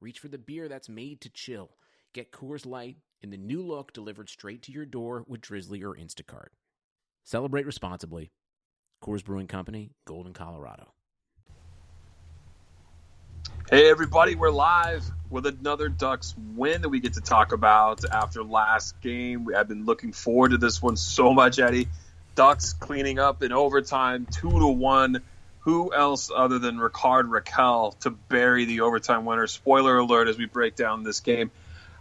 reach for the beer that's made to chill. Get Coors Light in the new look delivered straight to your door with Drizly or Instacart. Celebrate responsibly. Coors Brewing Company, Golden, Colorado. Hey everybody, we're live with another Ducks win that we get to talk about after last game. I've been looking forward to this one so much, Eddie. Ducks cleaning up in overtime, two to one who else other than Rickard Rakell to bury the overtime winner? Spoiler alert as we break down this game.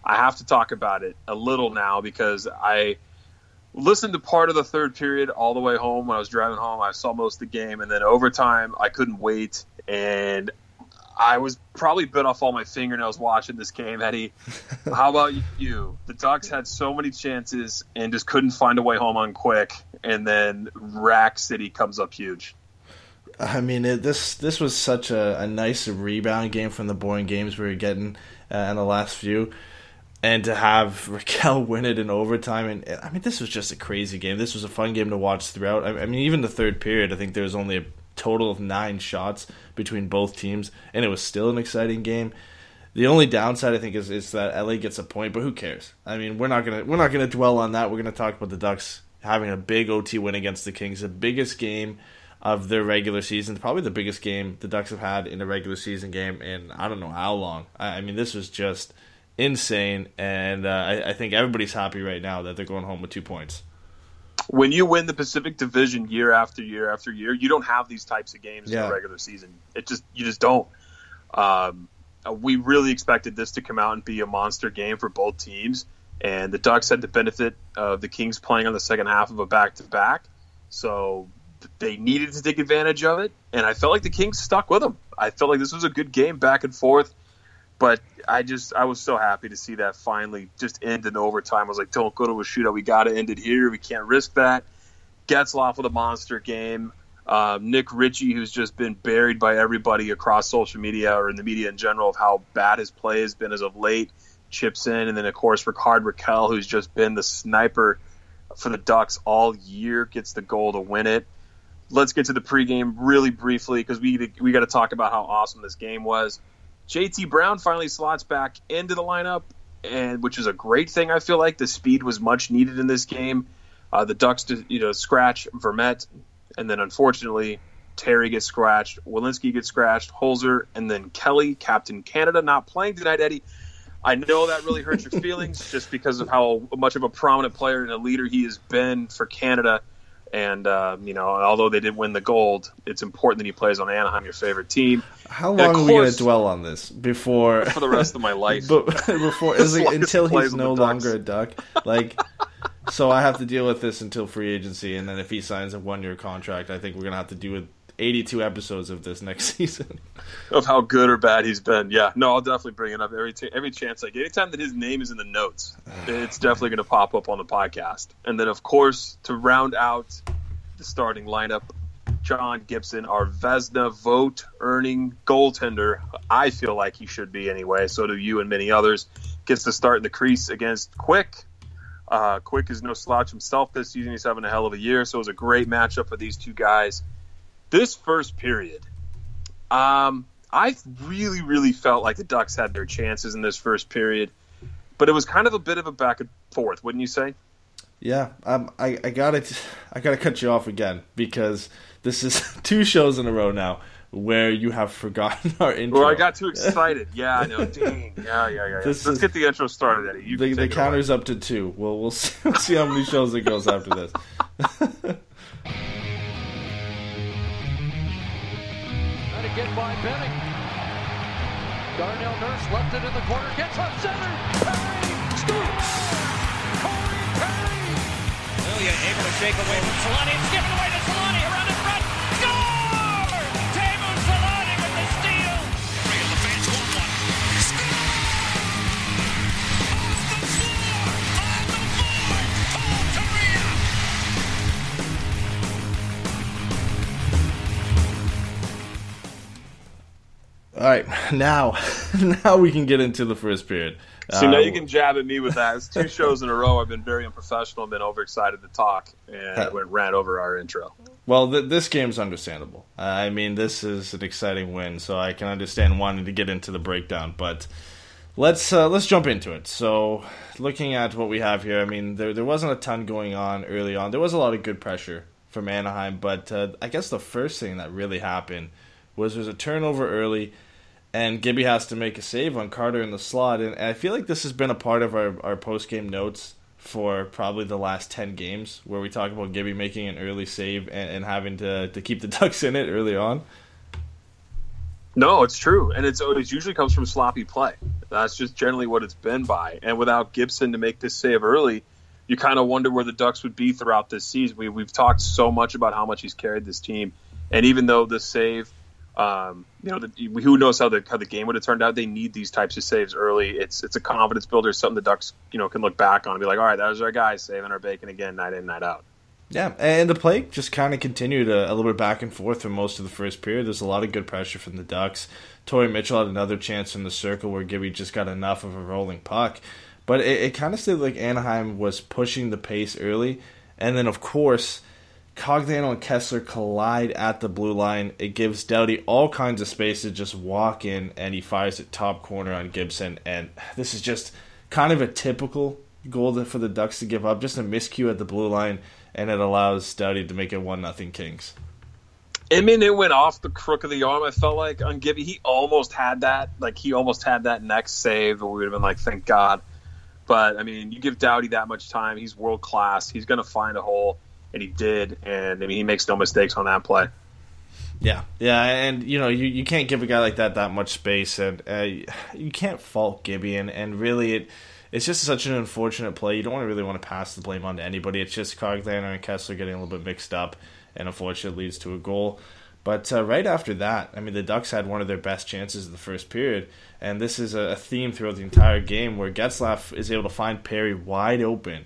I have to talk about it a little now because I listened to part of the third period all the way home when I was driving home. I saw most of the game, and then overtime, I couldn't wait. And I was probably bit off all my fingernails watching this game, Eddie. How about you? The Ducks had so many chances and just couldn't find a way home on Quick. And then Rack City comes up huge. I mean, it, this this was such a, a, nice rebound game from the boring games we were getting uh, in the last few, and to have Rakell win it in overtime, and I mean, this was just a crazy game. This was a fun game to watch throughout. I, I mean, even the third period, I think there was only a total of nine shots between both teams, and it was still an exciting game. The only downside I think is, is that LA gets a point, but who cares? I mean, we're not gonna we're not gonna dwell on that. We're gonna talk about the Ducks having a big OT win against the Kings, the biggest game of their regular season. Probably the biggest game the Ducks have had in a regular season game in I don't know how long. I, mean, this was just insane, and uh, I, I think everybody's happy right now that they're going home with two points. When you win the Pacific Division year after year after year, you don't have these types of games yeah. in the regular season. It just you just don't. Um, uh, we really expected this to come out and be a monster game for both teams, and the Ducks had the benefit of the Kings playing on the second half of a back to back. So they needed to take advantage of it, and I felt like the Kings stuck with them. I felt like this was a good game back and forth, but I just I was so happy to see that finally just end in overtime. I was like, don't go to a shootout. We got to end it here. We can't risk that. Getzlaf with a monster game. Uh, Nick Ritchie, who's just been buried by everybody across social media or in the media in general of how bad his play has been as of late, chips in, and then of course Rickard Rakell, who's just been the sniper for the Ducks all year, gets the goal to win it let's get to the pregame really briefly because we we got to talk about how awesome this game was. JT Brown finally slots back into the lineup, and which is a great thing. I feel like the speed was much needed in this game. Uh, the Ducks, to, you know, scratch Vermette, and then unfortunately Terry gets scratched, Welinski gets scratched, Holzer, and then Kelly, Captain Canada, not playing tonight. Eddie, I know that really hurts your feelings just because of how much of a prominent player and a leader he has been for Canada and uh, you know, although they didn't win the gold, it's important that he plays on Anaheim, your favorite team. How long are we going to dwell on this before for the rest of my life? but before is it, until he's no longer a duck, like. so I have to deal with this until free agency, and then if he signs a one-year contract, I think we're gonna have to do with 82 episodes of this next season. Of how good or bad he's been. Yeah, no, I'll definitely bring it up every t- every chance I get. Anytime that his name is in the notes, it's definitely going to pop up on the podcast. And then, of course, to round out the starting lineup, John Gibson, our Vezina vote earning goaltender. I feel like he should be anyway. So do you and many others. Gets to start in the crease against Quick. Uh, Quick is no slouch himself this season. He's having a hell of a year. So it was a great matchup for these two guys this first period, um, I really, really felt like the Ducks had their chances in this first period, but it was kind of a bit of a back and forth, wouldn't you say? Yeah, um, I, I gotta, I gotta cut you off again because this is two shows in a row now where you have forgotten our intro. Well, I got too excited. Yeah, I know. Dang. Yeah, yeah, yeah. Let's is, get the intro started, Eddie. You the, the counter's up to two. Well, we'll see, we'll see how many shows it goes after this. Get by Benning. Darnell Nurse left it in the corner, gets up center. Perry scores! Corey Perry! Ilya able to shake away from Selanne. It's given away to now now we can get into the first period. So uh, now you can jab at me with that. It's two shows in a row. I've been very unprofessional, and been overexcited to talk, and went ran over our intro. Well, th- this game's understandable. Uh, I mean, this is an exciting win, so I can understand wanting to get into the breakdown. But let's uh, let's jump into it. So, looking at what we have here, I mean, there there wasn't a ton going on early on. There was a lot of good pressure from Anaheim, but uh, I guess the first thing that really happened was there was a turnover early and Gibby has to make a save on Carter in the slot. And I feel like this has been a part of our, our post game notes for probably the last 10 games where we talk about Gibby making an early save and, and having to, to keep the Ducks in it early on. No, it's true. And it's, it usually comes from sloppy play. That's just generally what it's been by. And without Gibson to make this save early, you kind of wonder where the Ducks would be throughout this season. We, we've talked so much about how much he's carried this team. And even though this save um, you know, the, who knows how the how the game would have turned out? They need these types of saves early. It's it's a confidence builder, something the Ducks you know can look back on and be like, all right, that was our guy saving our bacon again, night in, night out. Yeah, and the play just kind of continued a, a, little bit back and forth for most of the first period. There's a lot of good pressure from the Ducks. Torrey Mitchell had another chance in the circle where Gibby just got enough of a rolling puck. But it, it kind of seemed like Anaheim was pushing the pace early. And then, of course, Cogliano and Kesler collide at the blue line. It gives Doughty all kinds of space to just walk in, and he fires it top corner on Gibson. And this is just kind of a typical goal for the Ducks to give up. Just a miscue at the blue line, and it allows Doughty to make it one nothing Kings. I mean, it went off the crook of the arm. I felt like on Gibby, he almost had that. Like he almost had that next save, and we would have been like, "Thank God." But I mean, you give Doughty that much time; he's world class. He's going to find a hole and he did. And I mean, he makes no mistakes on that play. Yeah, yeah, and you know you, you can't give a guy like that that much space, and uh, you can't fault Gibby, and, really it it's just such an unfortunate play. You don't really want to pass the blame on to anybody. It's just Cogliano and Kesler getting a little bit mixed up, and unfortunately leads to a goal. But uh, right after that, I mean, the Ducks had one of their best chances in the first period, and this is a theme throughout the entire game where Getzlaf is able to find Perry wide open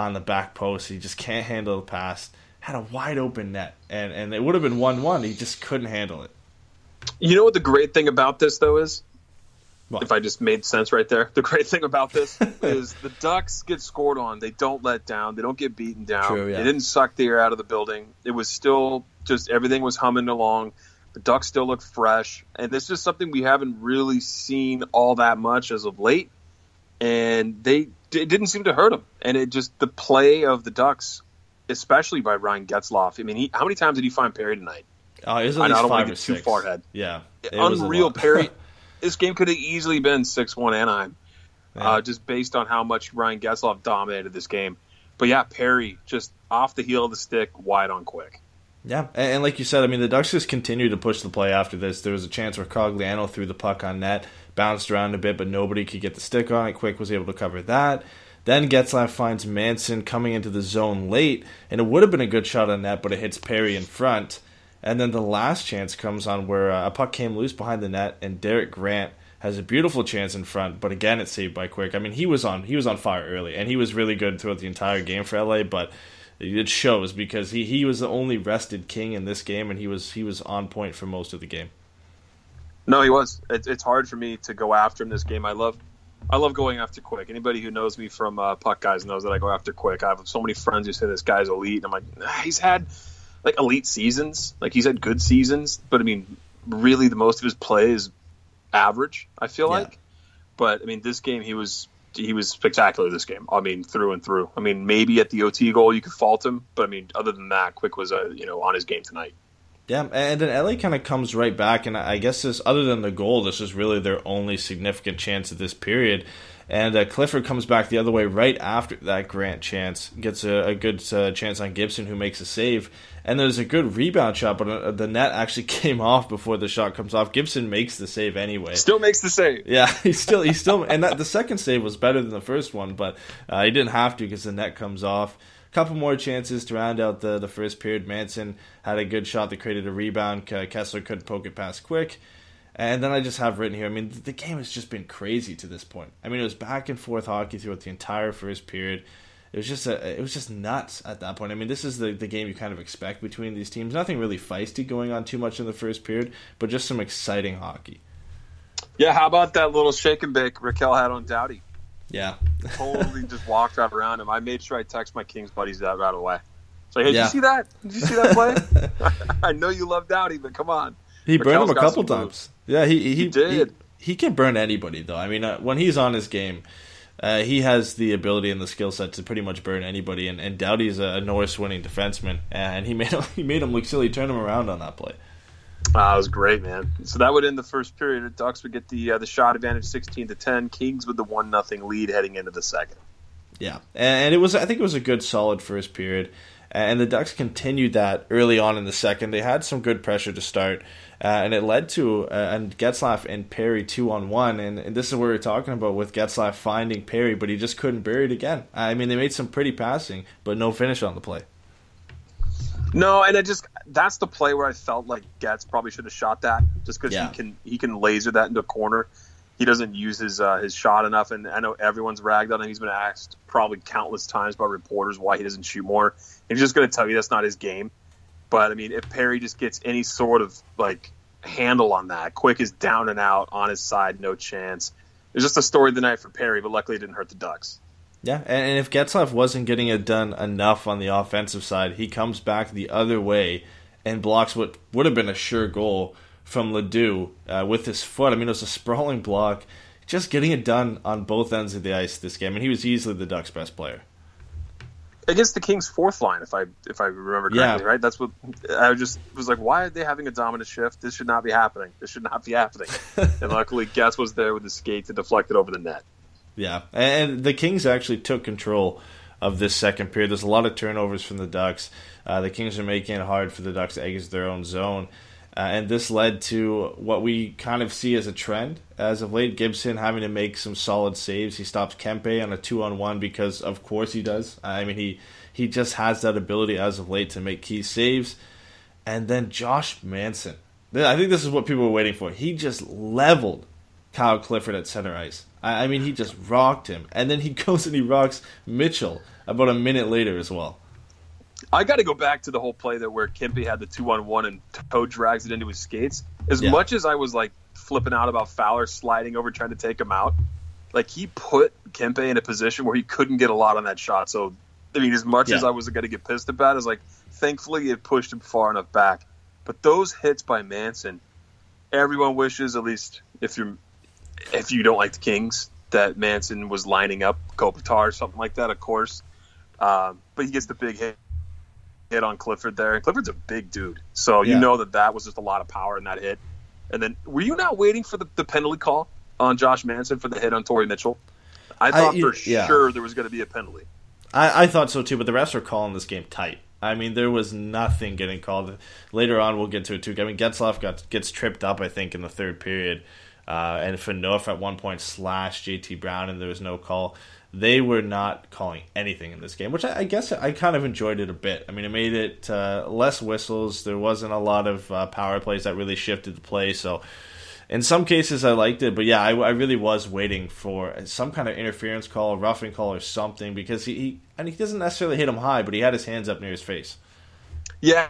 on the back post. He just can't handle the pass. Had a wide open net, and and it would have been one one. He just couldn't handle it. You know what the great thing about this though is, what? if I just made sense right there. The great thing about this is the Ducks get scored on. They don't let down. They don't get beaten down. True, yeah. They didn't suck the air out of the building. It was still just everything was humming along. The Ducks still look fresh, and this is something we haven't really seen all that much as of late. And they it didn't seem to hurt him. And it just the play of the Ducks, especially by Ryan Getzlaf. I mean, he, how many times did he find Perry tonight? Oh, it was at least I don't five or six. Too far ahead. Yeah, unreal. Perry. this game could have easily been six one Anaheim, yeah. uh, just based on how much Ryan Getzlaf dominated this game. But yeah, Perry just off the heel of the stick, wide on Quick. Yeah, and, and like you said, I mean, the Ducks just continued to push the play after this. There was a chance where Cogliano threw the puck on net bounced around a bit, but nobody could get the stick on it. Quick was able to cover that. Then Getzlaf finds Manson coming into the zone late, and it would have been a good shot on net, but it hits Perry in front. And then the last chance comes on where uh, a puck came loose behind the net, and Derek Grant has a beautiful chance in front, but again it's saved by Quick. I mean, he was on he was on fire early, and he was really good throughout the entire game for LA, but it shows because he, he was the only rested king in this game, and he was he was on point for most of the game. No, he was. It, it's hard for me to go after him this game. I love, I love going after Quick. Anybody who knows me from uh, Puck Guys knows that I go after Quick. I have so many friends who say this guy's elite. I'm like, he's had like elite seasons. Like he's had good seasons, but I mean, really, the most of his play is average. I feel yeah. like, but I mean, this game he was he was spectacular. This game, I mean, through and through. I mean, maybe at the OT goal you could fault him, but I mean, other than that, Quick was uh, you know on his game tonight. Yeah, and then LA kind of comes right back, and I guess this, other than the goal, this is really their only significant chance at this period. And uh, Clifford comes back the other way right after that Grant chance, gets a, a good uh, chance on Gibson, who makes a save. And there's a good rebound shot, but uh, the net actually came off before the shot comes off. Gibson makes the save anyway. Still makes the save. Yeah, he still he's still, and that, the second save was better than the first one, but uh, he didn't have to because the net comes off couple more chances to round out the, the first period. Manson had a good shot that created a rebound. Kesler couldn't poke it past Quick. And then I just have written here. I mean, the game has just been crazy to this point. I mean, it was back and forth hockey throughout the entire first period. It was just a, it was just nuts at that point. I mean, this is the, the game you kind of expect between these teams. Nothing really feisty going on too much in the first period, but just some exciting hockey. Yeah, how about that little shake and bake Rakell had on Doughty? Yeah. totally just walked right around him. I made sure I text my Kings buddies that right away. So, hey, yeah. did you see that? Did you see that play? I know you love Doughty, but come on. He Rakell's burned him a couple times. Moves. Yeah, he he, he did. He, he, can burn anybody though. I mean, uh, when he's on his game, uh, he has the ability and the skill set to pretty much burn anybody. And, and Doughty's a, a Norris winning defenseman, and he made him, he made him look silly, turn him around on that play. Uh, was great, man. So that would end the first period. The Ducks would get the uh, the shot advantage, sixteen to ten. Kings with the one nothing lead heading into the second. Yeah, and it was I think it was a good, solid first period. And the Ducks continued that early on in the second. They had some good pressure to start, uh, and it led to uh, and Getzlaf and Perry two on one. And, and, this is what we are talking about with Getzlaf finding Perry, but he just couldn't bury it again. I mean, they made some pretty passing, but no finish on the play. No, and I just that's the play where I felt like Getz probably should have shot that just because yeah. he can he can laser that into a corner. He doesn't use his uh, his shot enough, and I know everyone's ragged on him. He's been asked probably countless times by reporters why he doesn't shoot more. And he's just going to tell you that's not his game. But I mean, if Perry just gets any sort of like handle on that, Quick is down and out on his side, no chance. It's just a story of the night for Perry, but luckily it didn't hurt the Ducks. Yeah, and if Getzlaf wasn't getting it done enough on the offensive side, he comes back the other way and blocks what would have been a sure goal from Ledoux uh, with his foot. I mean, it was a sprawling block. Just getting it done on both ends of the ice this game, and he was easily the Ducks' best player against the Kings' fourth line, if I if I remember correctly, yeah. right? That's what I just was like. Why are they having a dominant shift? This should not be happening. This should not be happening. and luckily, Getz was there with the skate to deflect it over the net. Yeah, and the Kings actually took control of this second period. There's a lot of turnovers from the Ducks. Uh, the Kings are making it hard for the Ducks to exit their own zone. Uh, and this led to what we kind of see as a trend as of late. Gibson having to make some solid saves. He stops Kempe on a two on one because, of course, he does. I mean, he he just has that ability as of late to make key saves. And then Josh Manson. I think this is what people were waiting for. He just leveled Kyle Clifford at center ice. I, mean, he just rocked him, and then he goes and he rocks Mitchell about a minute later as well. I got to go back to the whole play that where Kempe had the two on one and Toe drags it into his skates. As yeah. much as I was like flipping out about Fowler sliding over trying to take him out, like he put Kempe in a position where he couldn't get a lot on that shot. So I mean, as much yeah. as I was going to get pissed about, it, was like thankfully it pushed him far enough back. But those hits by Manson, everyone wishes at least if you're if you don't like the Kings, that Manson was lining up Kopitar or something like that, of course. Um, but he gets the big hit hit on Clifford there. And Clifford's a big dude, so yeah. you know that that was just a lot of power in that hit. And then, were you not waiting for the, the penalty call on Josh Manson for the hit on Torrey Mitchell? I thought I, for yeah. sure there was going to be a penalty. I, I thought so too, but the refs are calling this game tight. I mean, there was nothing getting called. Later on, we'll get to it too. I mean, Getzlaf got gets tripped up, I think, in the third period. Uh, and Phaneuf at one point slashed JT Brown, and there was no call. They were not calling anything in this game, which I, I guess I kind of enjoyed it a bit. I mean, it made it uh, less whistles. There wasn't a lot of uh, power plays that really shifted the play. So, in some cases, I liked it. But yeah, I, I really was waiting for some kind of interference call, roughing call, or something because he, he and he doesn't necessarily hit him high, but he had his hands up near his face. Yeah,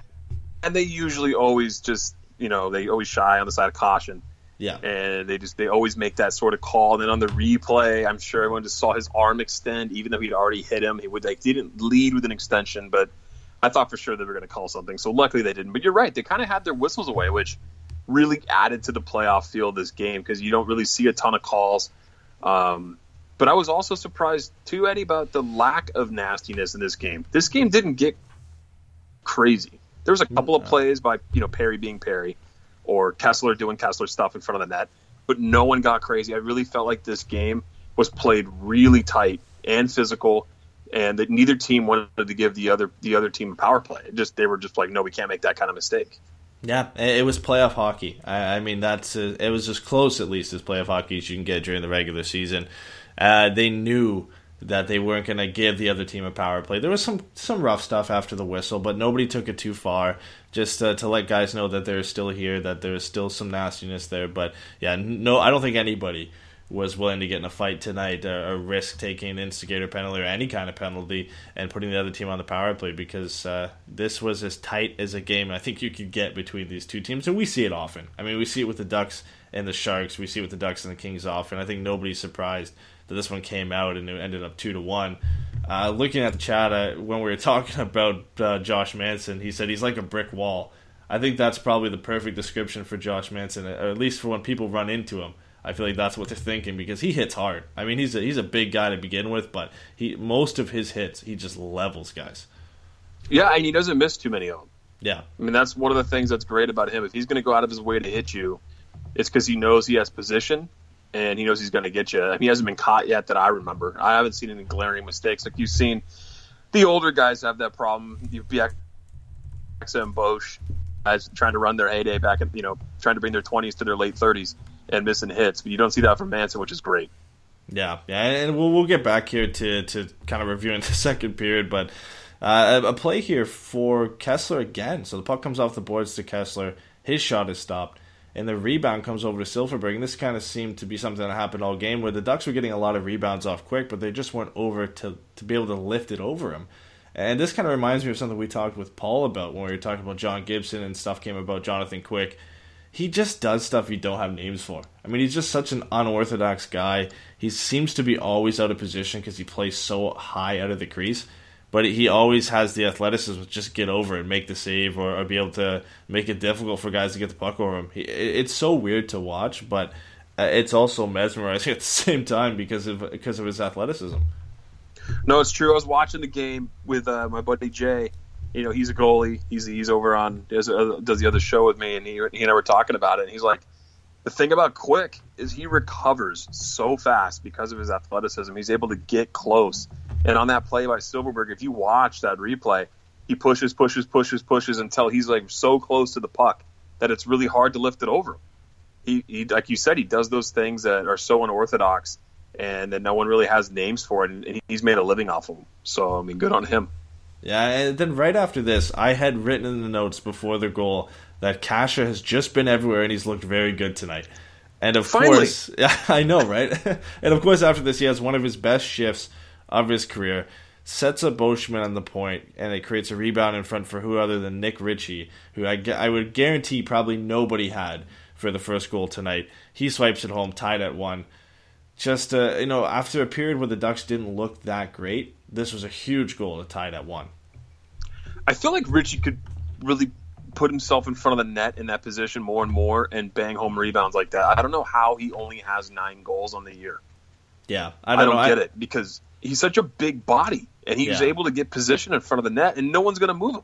and they usually always just you know they always shy on the side of caution. Yeah. And they just they always make that sort of call. And then on the replay, I'm sure everyone just saw his arm extend, even though he'd already hit him. He would like didn't lead with an extension, but I thought for sure they were going to call something. So luckily they didn't. But you're right, they kind of had their whistles away, which really added to the playoff feel of this game because you don't really see a ton of calls. Um, but I was also surprised too, Eddie, about the lack of nastiness in this game. This game didn't get crazy. There was a couple of plays by you know Perry being Perry or Kesler doing Kesler stuff in front of the net, but no one got crazy. I really felt like this game was played really tight and physical, and that neither team wanted to give the other the other team a power play. It just they were just like, no, we can't make that kind of mistake. Yeah, it was playoff hockey. I, I mean, that's a, it was as close at least as playoff hockey as you can get during the regular season. Uh, they knew that they weren't going to give the other team a power play. There was some some rough stuff after the whistle, but nobody took it too far. Just uh, to let guys know that they're still here, that there's still some nastiness there. But yeah, no, I don't think anybody was willing to get in a fight tonight, or, risk taking an instigator penalty or any kind of penalty, and putting the other team on the power play because uh, this was as tight as a game I think you could get between these two teams, and we see it often. I mean, we see it with the Ducks and the Sharks, we see it with the Ducks and the Kings often. I think nobody's surprised that this one came out and it ended up two to one. Uh, looking at the chat uh, when we were talking about uh, Josh Manson, he said he's like a brick wall. I think that's probably the perfect description for Josh Manson, at least for when people run into him. I feel like that's what they're thinking because he hits hard. I mean, he's a, he's a big guy to begin with, but he most of his hits he just levels guys. Yeah, and he doesn't miss too many of them. Yeah, I mean that's one of the things that's great about him. If he's going to go out of his way to hit you, it's because he knows he has position and he knows he's going to get you. He hasn't been caught yet that I remember. I haven't seen any glaring mistakes like you've seen. The older guys have that problem. You've Bieksa and Bosch guys trying to run their heyday back, and you know, trying to bring their twenties to their late thirties and missing hits. But you don't see that from Manson, which is great. Yeah, yeah, and we'll we'll get back here to to kind of reviewing the second period, but uh, a play here for Kesler again. So the puck comes off the boards to Kesler. His shot is stopped, and the rebound comes over to Silfverberg. And this kind of seemed to be something that happened all game, where the Ducks were getting a lot of rebounds off Quick, but they just weren't over to to be able to lift it over him. And this kind of reminds me of something we talked with Paul about when we were talking about John Gibson and stuff came about Jonathan Quick he just does stuff you don't have names for. I mean, he's just such an unorthodox guy. He seems to be always out of position because he plays so high out of the crease. But he always has the athleticism to just get over and make the save or, or, be able to make it difficult for guys to get the puck over him. He, it's so weird to watch, but uh, it's also mesmerizing at the same time because of because of his athleticism. No, it's true. I was watching the game with uh, my buddy Jay, you know, he's a goalie. He's he's over on does, uh, does the other show with me, and he he and I were talking about it. And he's like, the thing about Quick is he recovers so fast because of his athleticism. He's able to get close. And on that play by Silfverberg, if you watch that replay, he pushes, pushes, pushes, pushes until he's like so close to the puck that it's really hard to lift it over him. He, he like you said, he does those things that are so unorthodox and that no one really has names for it, and he's made a living off of them. So I mean, good on him. Yeah, and then right after this, I had written in the notes before the goal that Kase has just been everywhere and he's looked very good tonight. And of Finally. course, I know, right? and of course, after this, he has one of his best shifts of his career, sets up Beauchemin on the point, and it creates a rebound in front for who other than Nick Ritchie, who I, I would guarantee probably nobody had for the first goal tonight. He swipes it home, tied at one. Just uh, you know, after a period where the Ducks didn't look that great, this was a huge goal to tie it at one. I feel like Ritchie could really put himself in front of the net in that position more and more and bang home rebounds like that. I don't know how he only has nine goals on the year. Yeah, I don't, I don't get I, it because he's such a big body and he's yeah. able to get position in front of the net and no one's going to move him.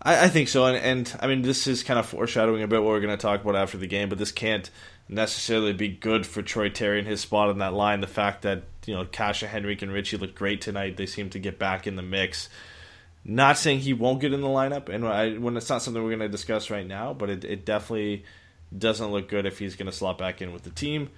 I, I think so, and, and I mean this is kind of foreshadowing a bit what we're going to talk about after the game, but this can't necessarily be good for Troy Terry and his spot on that line. The fact that you know Kasha Henrique, and Ritchie looked great tonight. They seem to get back in the mix. Not saying he won't get in the lineup, and I, when it's not something we're going to discuss right now, but it, it definitely doesn't look good if he's going to slot back in with the team.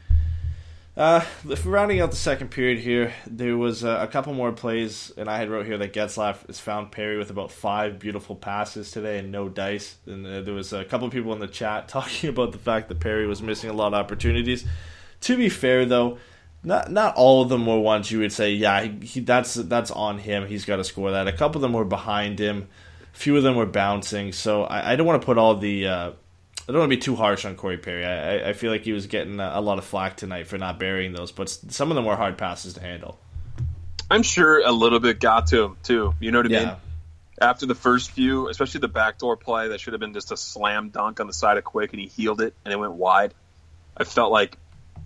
Uh, rounding out the second period here, there was uh, a couple more plays, and I had wrote here that Getzlaf has found Perry with about five beautiful passes today and no dice. And uh, there was a couple of people in the chat talking about the fact that Perry was missing a lot of opportunities. To be fair, though, not not all of them were ones you would say, yeah, he, he, that's that's on him. He's got to score that. A couple of them were behind him. A few of them were bouncing. So I, I don't want to put all the uh, I don't want to be too harsh on Corey Perry. I, I feel like he was getting a, a, lot of flack tonight for not burying those, but some of them were hard passes to handle. I'm sure a little bit got to him too. You know what I yeah. mean? After the first few, especially the backdoor play that should have been just a slam dunk on the side of Quick, and he healed it and it went wide. I felt like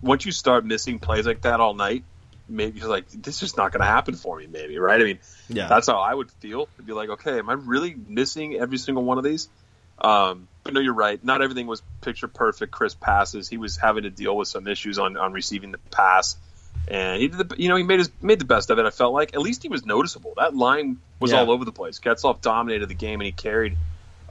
once you start missing plays like that all night, maybe you're like, this is not going to happen for me. Maybe right? I mean, yeah, that's how I would feel. It'd be like, okay, am I really missing every single one of these? Um, but no, you're right. Not everything was picture perfect. Chris passes. He was having to deal with some issues on, on receiving the pass, and he did the you know he made his made the best of it. I felt like at least he was noticeable. That line was yeah. all over the place. Getzlaf dominated the game, and he carried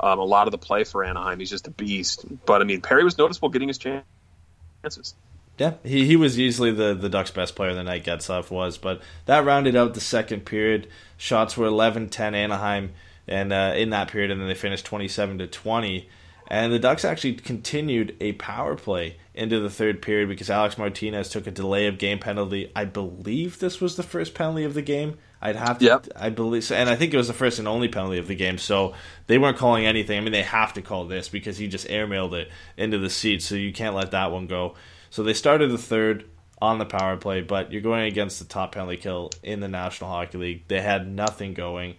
um, a lot of the play for Anaheim. He's just a beast. But I mean, Perry was noticeable getting his chances. Yeah, he, he was easily the, the Ducks' best player the night Getzlaf was. But that rounded out the second period. Shots were 11 10 Anaheim and uh, in that period, and then they finished 27 to 20. And the Ducks actually continued a power play into the third period because Alec Martinez took a delay of game penalty. I believe this was the first penalty of the game. I'd have to, yep. I believe, so, and I think it was the first and only penalty of the game. So they weren't calling anything. I mean, they have to call this because he just airmailed it into the seat. So you can't let that one go. So they started the third on the power play, but you're going against the top penalty kill in the National Hockey League. They had nothing going.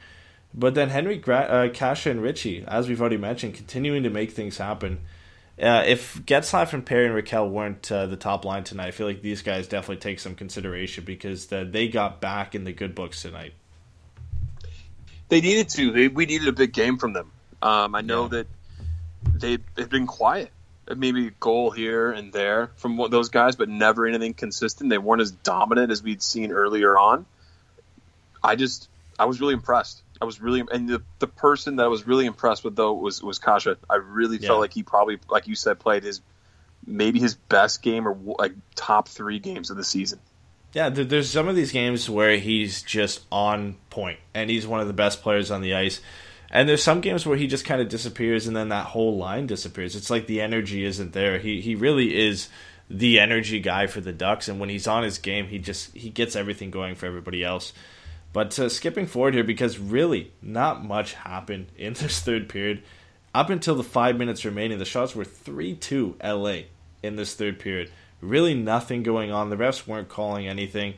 But then Henry, Gra- uh, Kase, and Ritchie, as we've already mentioned, continuing to make things happen. Uh, if Getzlaf and Perry and Rakell weren't uh, the top line tonight, I feel like these guys definitely take some consideration because the, they got back in the good books tonight. They needed to. They, we needed a big game from them. Um, I know yeah. that they, they've been quiet. Maybe a goal here and there from those guys, but never anything consistent. They weren't as dominant as we'd seen earlier on. I just, I was really impressed. I was really and the the person that I was really impressed with though was was Kase. I really yeah. felt like he probably, like you said, played his maybe his best game or like top three games of the season. Yeah, there's some of these games where he's just on point and he's one of the best players on the ice. And there's some games where he just kind of disappears and then that whole line disappears. It's like the energy isn't there. He he really is the energy guy for the Ducks and when he's on his game, he just he gets everything going for everybody else. But uh, skipping forward here, because really not much happened in this third period. Up until the five minutes remaining, the shots were 3 2 LA in this third period. Really nothing going on. The refs weren't calling anything.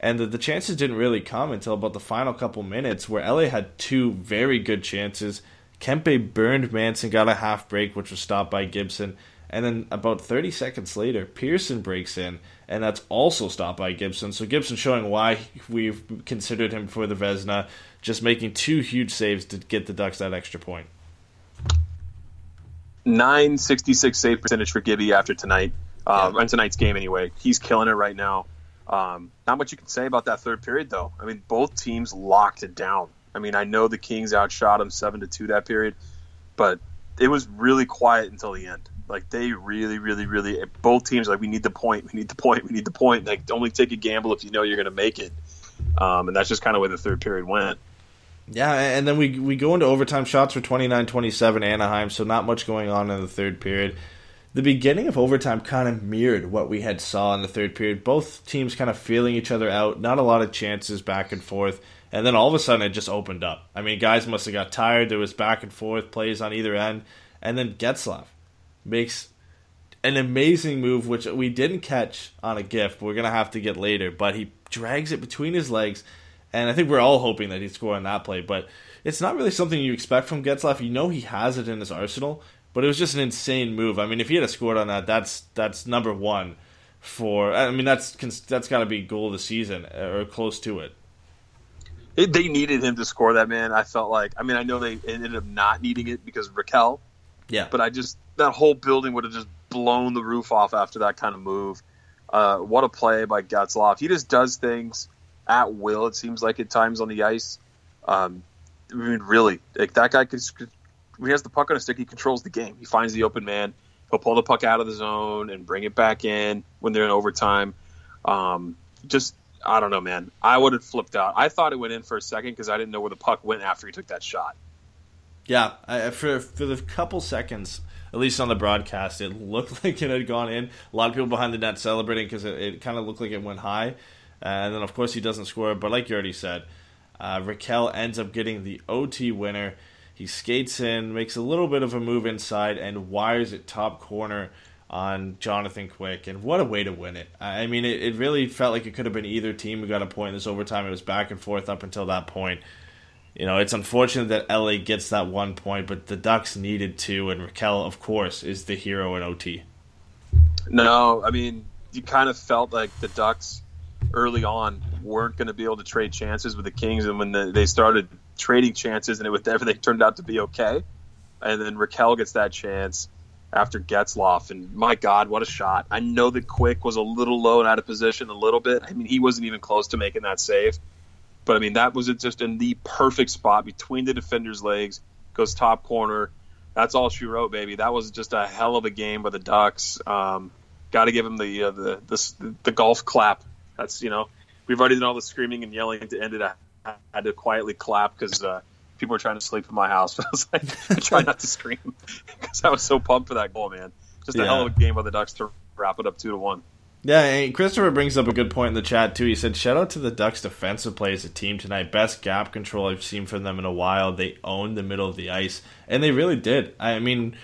And the, the chances didn't really come until about the final couple minutes, where LA had two very good chances. Kempe burned Manson, got a half break, which was stopped by Gibson. And then about 30 seconds later, Pearson breaks in, and that's also stopped by Gibson. So Gibson showing why we've considered him for the Vezina, just making two huge saves to get the Ducks that extra point. 966 save percentage for Gibby after tonight, uh, yeah. and tonight's game anyway. He's killing it right now. Um, not much you can say about that third period, though. I mean, both teams locked it down. I mean, I know the Kings outshot them seven to two that period, but it was really quiet until the end. Like they really, really, really both teams like we need the point, we need the point, we need the point. Like only take a gamble if you know you're going to make it, um, and that's just kind of where the third period went. Yeah, and then we we go into overtime shots for 29-27 Anaheim, so not much going on in the third period. The beginning of overtime kind of mirrored what we had saw in the third period. Both teams kind of feeling each other out, not a lot of chances back and forth. And then all of a sudden it just opened up. I mean, guys must have got tired. There was back and forth plays on either end. And then Getzlaf makes an amazing move, which we didn't catch on a gift. We're gonna have to get later, but he drags it between his legs, and I think we're all hoping that he'd score on that play. But it's not really something you expect from Getzlaf. You know he has it in his arsenal, but it was just an insane move. I mean, if he had scored on that, that's that's number one for. I mean, that's that's got to be goal of the season uh, or close to it. it. They needed him to score that man. I felt like. I mean, I know they ended up not needing it because Rakell. Yeah. But I just that whole building would have just blown the roof off after that kind of move. Uh, what a play by Getzlaf. He just does things at will. It seems like at times on the ice. Um, I mean, really, like that guy could. When he has the puck on a stick, he controls the game. He finds the open man. He'll pull the puck out of the zone and bring it back in when they're in overtime. Um, just I don't know, man. I would have flipped out. I thought it went in for a second because I didn't know where the puck went after he took that shot. Yeah, I, for for the couple seconds, at least on the broadcast, it looked like it had gone in. A lot of people behind the net celebrating because it, it kind of looked like it went high. Uh, and then, of course, he doesn't score. But like you already said, uh, Rakell ends up getting the OT winner. He skates in, makes a little bit of a move inside, and wires it top corner on Jonathan Quick. And what a way to win it. I mean, it, it really felt like it could have been either team who got a point in this overtime. It was back and forth up until that point you know, it's unfortunate that LA gets that one point, but the Ducks needed two, and Rakell, of course, is the hero in OT. No, I mean, you kind of felt like the Ducks early on weren't going to be able to trade chances with the Kings, and when the, they started trading chances, and it was everything turned out to be okay, and then Rakell gets that chance after Getzlaf, and my God, what a shot! I know that Quick was a little low and out of position a little bit. I mean, he wasn't even close to making that save but I mean, that was just in the perfect spot between the defender's legs, goes top corner. That's all she wrote, baby. That was just a hell of a game by the Ducks. Um, Got to give them the, uh, the the the golf clap. That's you know, we've already done all the screaming and yelling to end it. I had to quietly clap because uh, people were trying to sleep in my house. I was like, I try not to scream because I was so pumped for that goal, man. Just a yeah. hell of a game by the Ducks to wrap it up two to one. Yeah, Christopher brings up a good point in the chat too. He said, "Shout out to the Ducks defensive play as a team tonight. Best gap control I've seen from them in a while. They owned the middle of the ice, and they really did. I mean."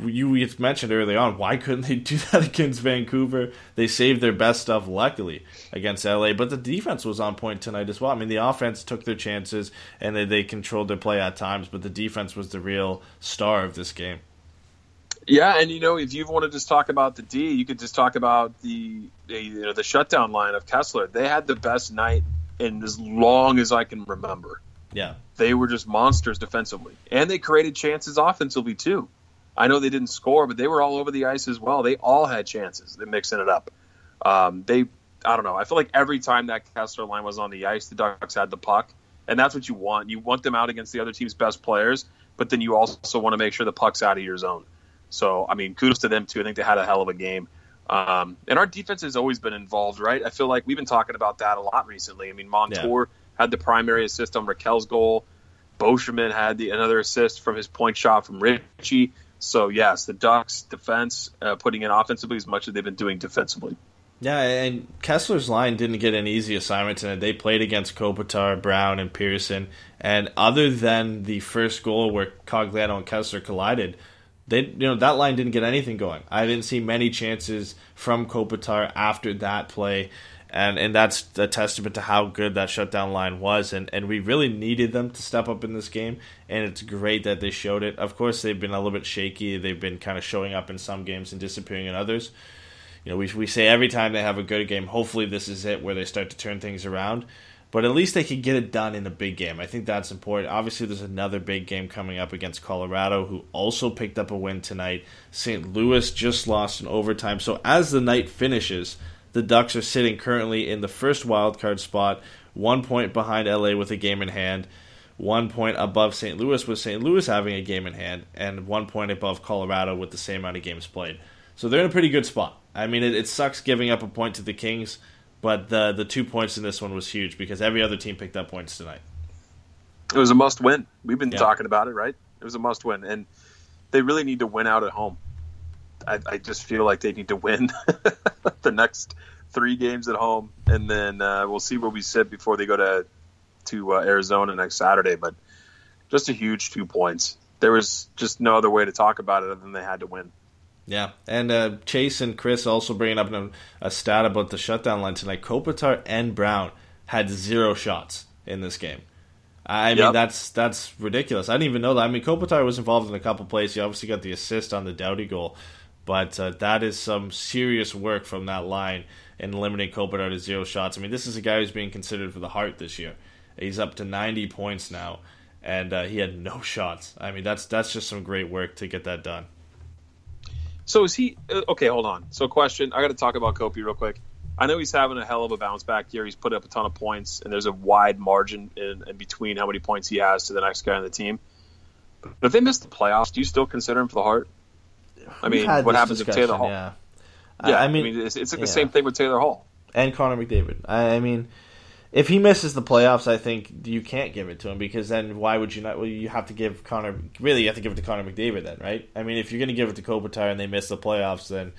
You mentioned early on, why couldn't they do that against Vancouver? They saved their best stuff, luckily, against LA. But the defense was on point tonight as well. I mean, the offense took their chances and they, they controlled their play at times, but the defense was the real star of this game. Yeah, and you know, if you want to just talk about the D, you could just talk about the you know the shutdown line of Kesler. They had the best night in as long as I can remember. Yeah, they were just monsters defensively, and they created chances offensively too. I know they didn't score, but they were all over the ice as well. They all had chances. They're mixing it up. Um, they, I don't know. I feel like every time that Kesler line was on the ice, the Ducks had the puck, and that's what you want. You want them out against the other team's best players, but then you also want to make sure the puck's out of your zone. So, I mean, kudos to them too. I think they had a hell of a game. Um, and our defense has always been involved, right? I feel like we've been talking about that a lot recently. I mean, Montour yeah. had the primary assist on Rakell's goal. Beauchemin had the another assist from his point shot from Ritchie. So yes, the Ducks defense uh, putting in offensively as much as they've been doing defensively. Yeah, and Kesler's line didn't get an easy assignment tonight. They played against Kopitar, Brown, and Pearson, and other than the first goal where Cogliano and Kesler collided, they you know that line didn't get anything going. I didn't see many chances from Kopitar after that play, and and that's a testament to how good that shutdown line was. And and we really needed them to step up in this game, and it's great that they showed it. Of course, they've been a little bit shaky. They've been kind of showing up in some games and disappearing in others. You know, we we say every time they have a good game, hopefully this is it where they start to turn things around but at least they can get it done in a big game. I think that's important. Obviously, there's another big game coming up against Colorado, who also picked up a win tonight. St. Louis just lost in overtime. So as the night finishes, the Ducks are sitting currently in the first wildcard spot, one point behind LA with a game in hand, one point above St. Louis with St. Louis having a game in hand, and one point above Colorado with the same amount of games played. So they're in a pretty good spot. I mean, it, it sucks giving up a point to the Kings but the the two points in this one was huge because every other team picked up points tonight. It was a must win. We've been yeah. talking about it, right? It was a must win, and they really need to win out at home. I, I just feel like they need to win the next three games at home, and then uh, we'll see where we sit before they go to to uh, Arizona next Saturday. But just a huge two points. There was just no other way to talk about it other than they had to win. Yeah, and uh, Chase and Chris also bringing up a, a stat about the shutdown line tonight. Kopitar and Brown had zero shots in this game. I mean, yep. that's that's ridiculous. I didn't even know that. I mean, Kopitar was involved in a couple plays. He obviously got the assist on the Doughty goal, but uh, that is some serious work from that line in limiting Kopitar to zero shots. I mean, this is a guy who's being considered for the Hart this year. He's up to 90 points now, and uh, he had no shots. I mean, that's that's just some great work to get that done. So is he uh, okay? Hold on. So question. I got to talk about Kopi real quick. I know he's having a hell of a bounce back year. He's put up a ton of points, and there's a wide margin in, in between how many points he has to the next guy on the team. But if they miss the playoffs, do you still consider him for the Hart? I mean, what happens if Taylor Hall? Yeah, yeah. I mean, I mean it's, it's like yeah. the same thing with Taylor Hall and Connor McDavid. I, I mean, if he misses the playoffs, I think you can't give it to him because then why would you not? Well, you have to give Connor. Really, you have to give it to Connor McDavid then, right? I mean, if you're going to give it to Kopitar and they miss the playoffs, then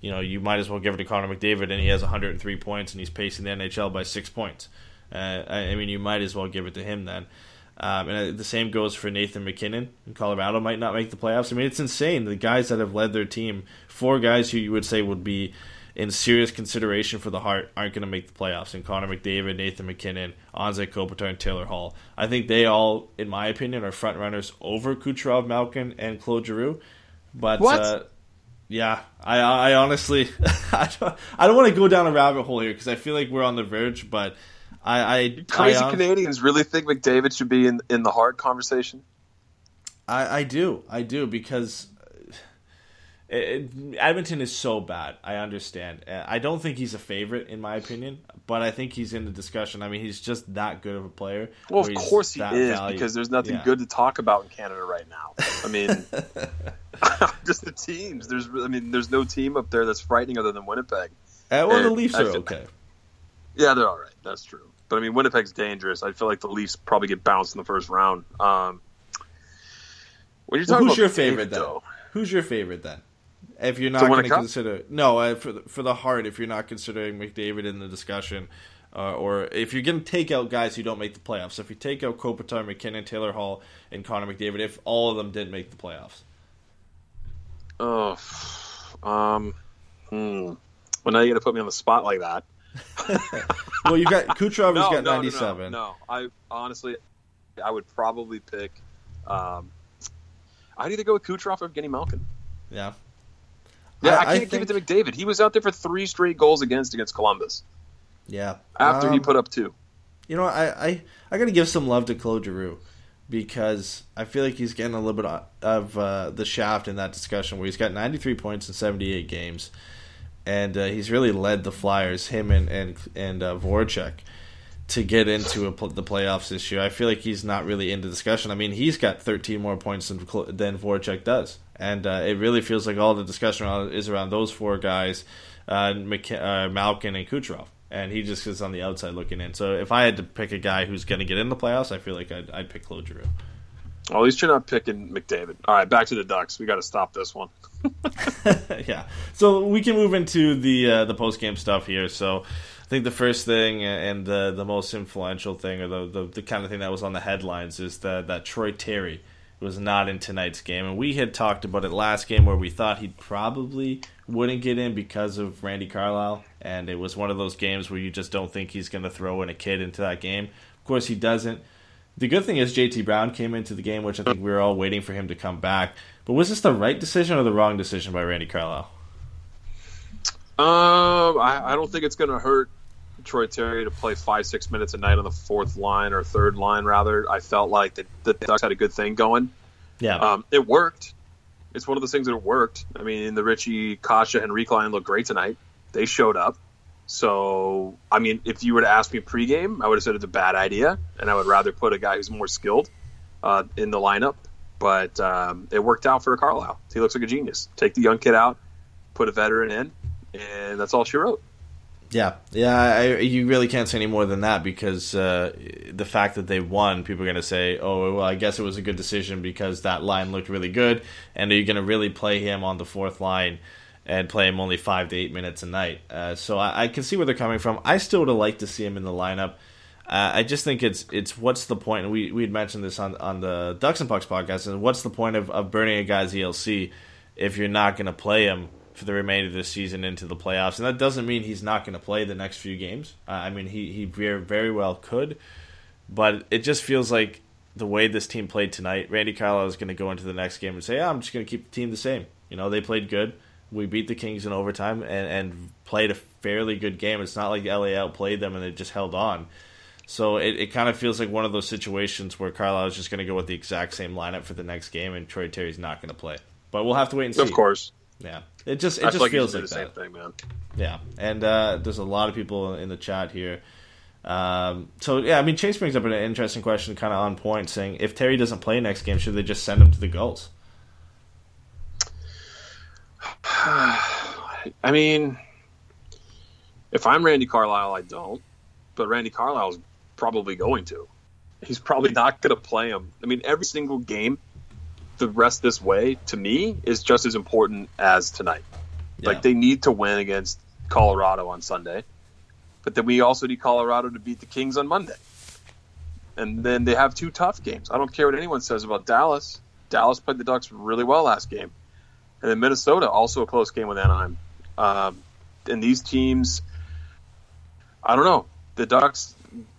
you know you might as well give it to Connor McDavid and he has 103 points and he's pacing the NHL by six points. Uh, I, mean, you might as well give it to him then. Um, and the same goes for Nathan MacKinnon. Colorado might not make the playoffs. I mean, it's insane. The guys that have led their team, four guys who you would say would be in serious consideration for the Hart aren't going to make the playoffs. And Connor McDavid, Nathan MacKinnon, Anze Kopitar, and Taylor Hall. I think they all, in my opinion, are front runners over Kucherov, Malkin, and Claude Giroux. But uh, yeah, I, I honestly, I don't, I don't want to go down a rabbit hole here because I feel like we're on the verge. But I, I crazy I, Canadians really think McDavid should be in in the Hart conversation. I, I do, I do because it, Edmonton is so bad. I understand. Uh, I don't think he's a favorite in my opinion, but I think he's in the discussion. I mean, he's just that good of a player. Well, of course he is value. because there's nothing yeah. good to talk about in Canada right now. I mean, just the teams. There's, I mean, there's no team up there that's frightening other than Winnipeg. Uh, well, and the Leafs are okay. Yeah, they're all right. That's true. But I mean, Winnipeg's dangerous. I feel like the Leafs probably get bounced in the first round. Um, when you're talking well, who's your favorite though? Who's your favorite then? If you're not going to consider no uh, for the, for the Hart, if you're not considering McDavid in the discussion, uh, or if you're going to take out guys who don't make the playoffs. If you take out Kopitar, MacKinnon, Taylor Hall, and Connor McDavid, if all of them didn't make the playoffs. Oh, um, hmm. Well, now you're gonna put me on the spot like that. well, you got Kucherov has no, got no, 97. No, no, I honestly, I would probably pick. Um, I'd either go with Kucherov or Evgeny Malkin. Yeah. Yeah, I, I can't I give it to McDavid. He was out there for three straight goals against against Columbus. Yeah. After um, he put up two. You know, I I, I got to give some love to Claude Giroux because I feel like he's getting a little bit of uh, the shaft in that discussion where he's got 93 points in 78 games, and uh, he's really led the Flyers, him and and and uh, Voracek, to get into a, the playoffs this year. I feel like he's not really into discussion. I mean, he's got 13 more points than than Voracek does, and uh, it really feels like all the discussion is around those four guys, uh, uh, Malkin and Kucherov and he just is on the outside looking in. So if I had to pick a guy who's going to get in the playoffs, I feel like I'd, I'd pick Claude Giroux. Well, at least you're not picking McDavid. All right, back to the Ducks. We got to stop this one. yeah. So we can move into the uh, the post game stuff here. So I think the first thing and the the most influential thing, or the, the, the kind of thing that was on the headlines, is that that Troy Terry was not in tonight's game, and we had talked about it last game where we thought he probably wouldn't get in because of Randy Carlyle, and it was one of those games where you just don't think he's going to throw in a kid into that game. Of course, he doesn't. The good thing is JT Brown came into the game, which I think we were all waiting for him to come back. But was this the right decision or the wrong decision by Randy Carlyle? Um, I, I don't think it's going to hurt Troy Terry to play five, six minutes a night on the fourth line or third line, rather. I felt like the, the Ducks had a good thing going. Yeah. Um, it worked. It's one of those things that worked. I mean, the Ritchie, Kase, and Rikline looked great tonight. They showed up. So, I mean, if you were to ask me pregame, I would have said it's a bad idea, and I would rather put a guy who's more skilled uh, in the lineup. But um, it worked out for Carlyle. He looks like a genius. Take the young kid out, put a veteran in, and that's all she wrote. Yeah, yeah, I, you really can't say any more than that because uh, the fact that they won, people are going to say, "Oh, well, I guess it was a good decision because that line looked really good." And are you going to really play him on the fourth line and play him only five to eight minutes a night? Uh, so I, I, can see where they're coming from. I still would have liked to see him in the lineup. Uh, I just think it's it's what's the point? And we we had mentioned this on on the Ducks and Pucks podcast. And what's the point of, of burning a guy's ELC if you're not going to play him? For the remainder of the season into the playoffs. And that doesn't mean he's not going to play the next few games. Uh, I mean, he, he very, very well could. But it just feels like the way this team played tonight, Randy Carlyle is going to go into the next game and say, yeah, I'm just going to keep the team the same. You know, they played good. We beat the Kings in overtime and, and played a fairly good game. It's not like LA outplayed them and they just held on. So it, it kind of feels like one of those situations where Carlyle is just going to go with the exact same lineup for the next game and Troy Terry's not going to play. But we'll have to wait and see. Of course. Yeah, it just it just like feels like the that. same thing, man. Yeah, and uh, there's a lot of people in the chat here. Um, so yeah, I mean, Chase brings up an interesting question, kind of on point, saying if Terry doesn't play next game, should they just send him to the Gulls? I mean, if I'm Randy Carlyle, I don't, but Randy Carlyle's probably going to. He's probably not going to play him. I mean, every single game the rest this way to me is just as important as tonight. Yeah. Like they need to win against Colorado on Sunday, but then we also need Colorado to beat the Kings on Monday. And then they have two tough games. I don't care what anyone says about Dallas. Dallas played the Ducks really well last game, and then Minnesota also a close game with Anaheim. Um, and these teams, I don't know. The Ducks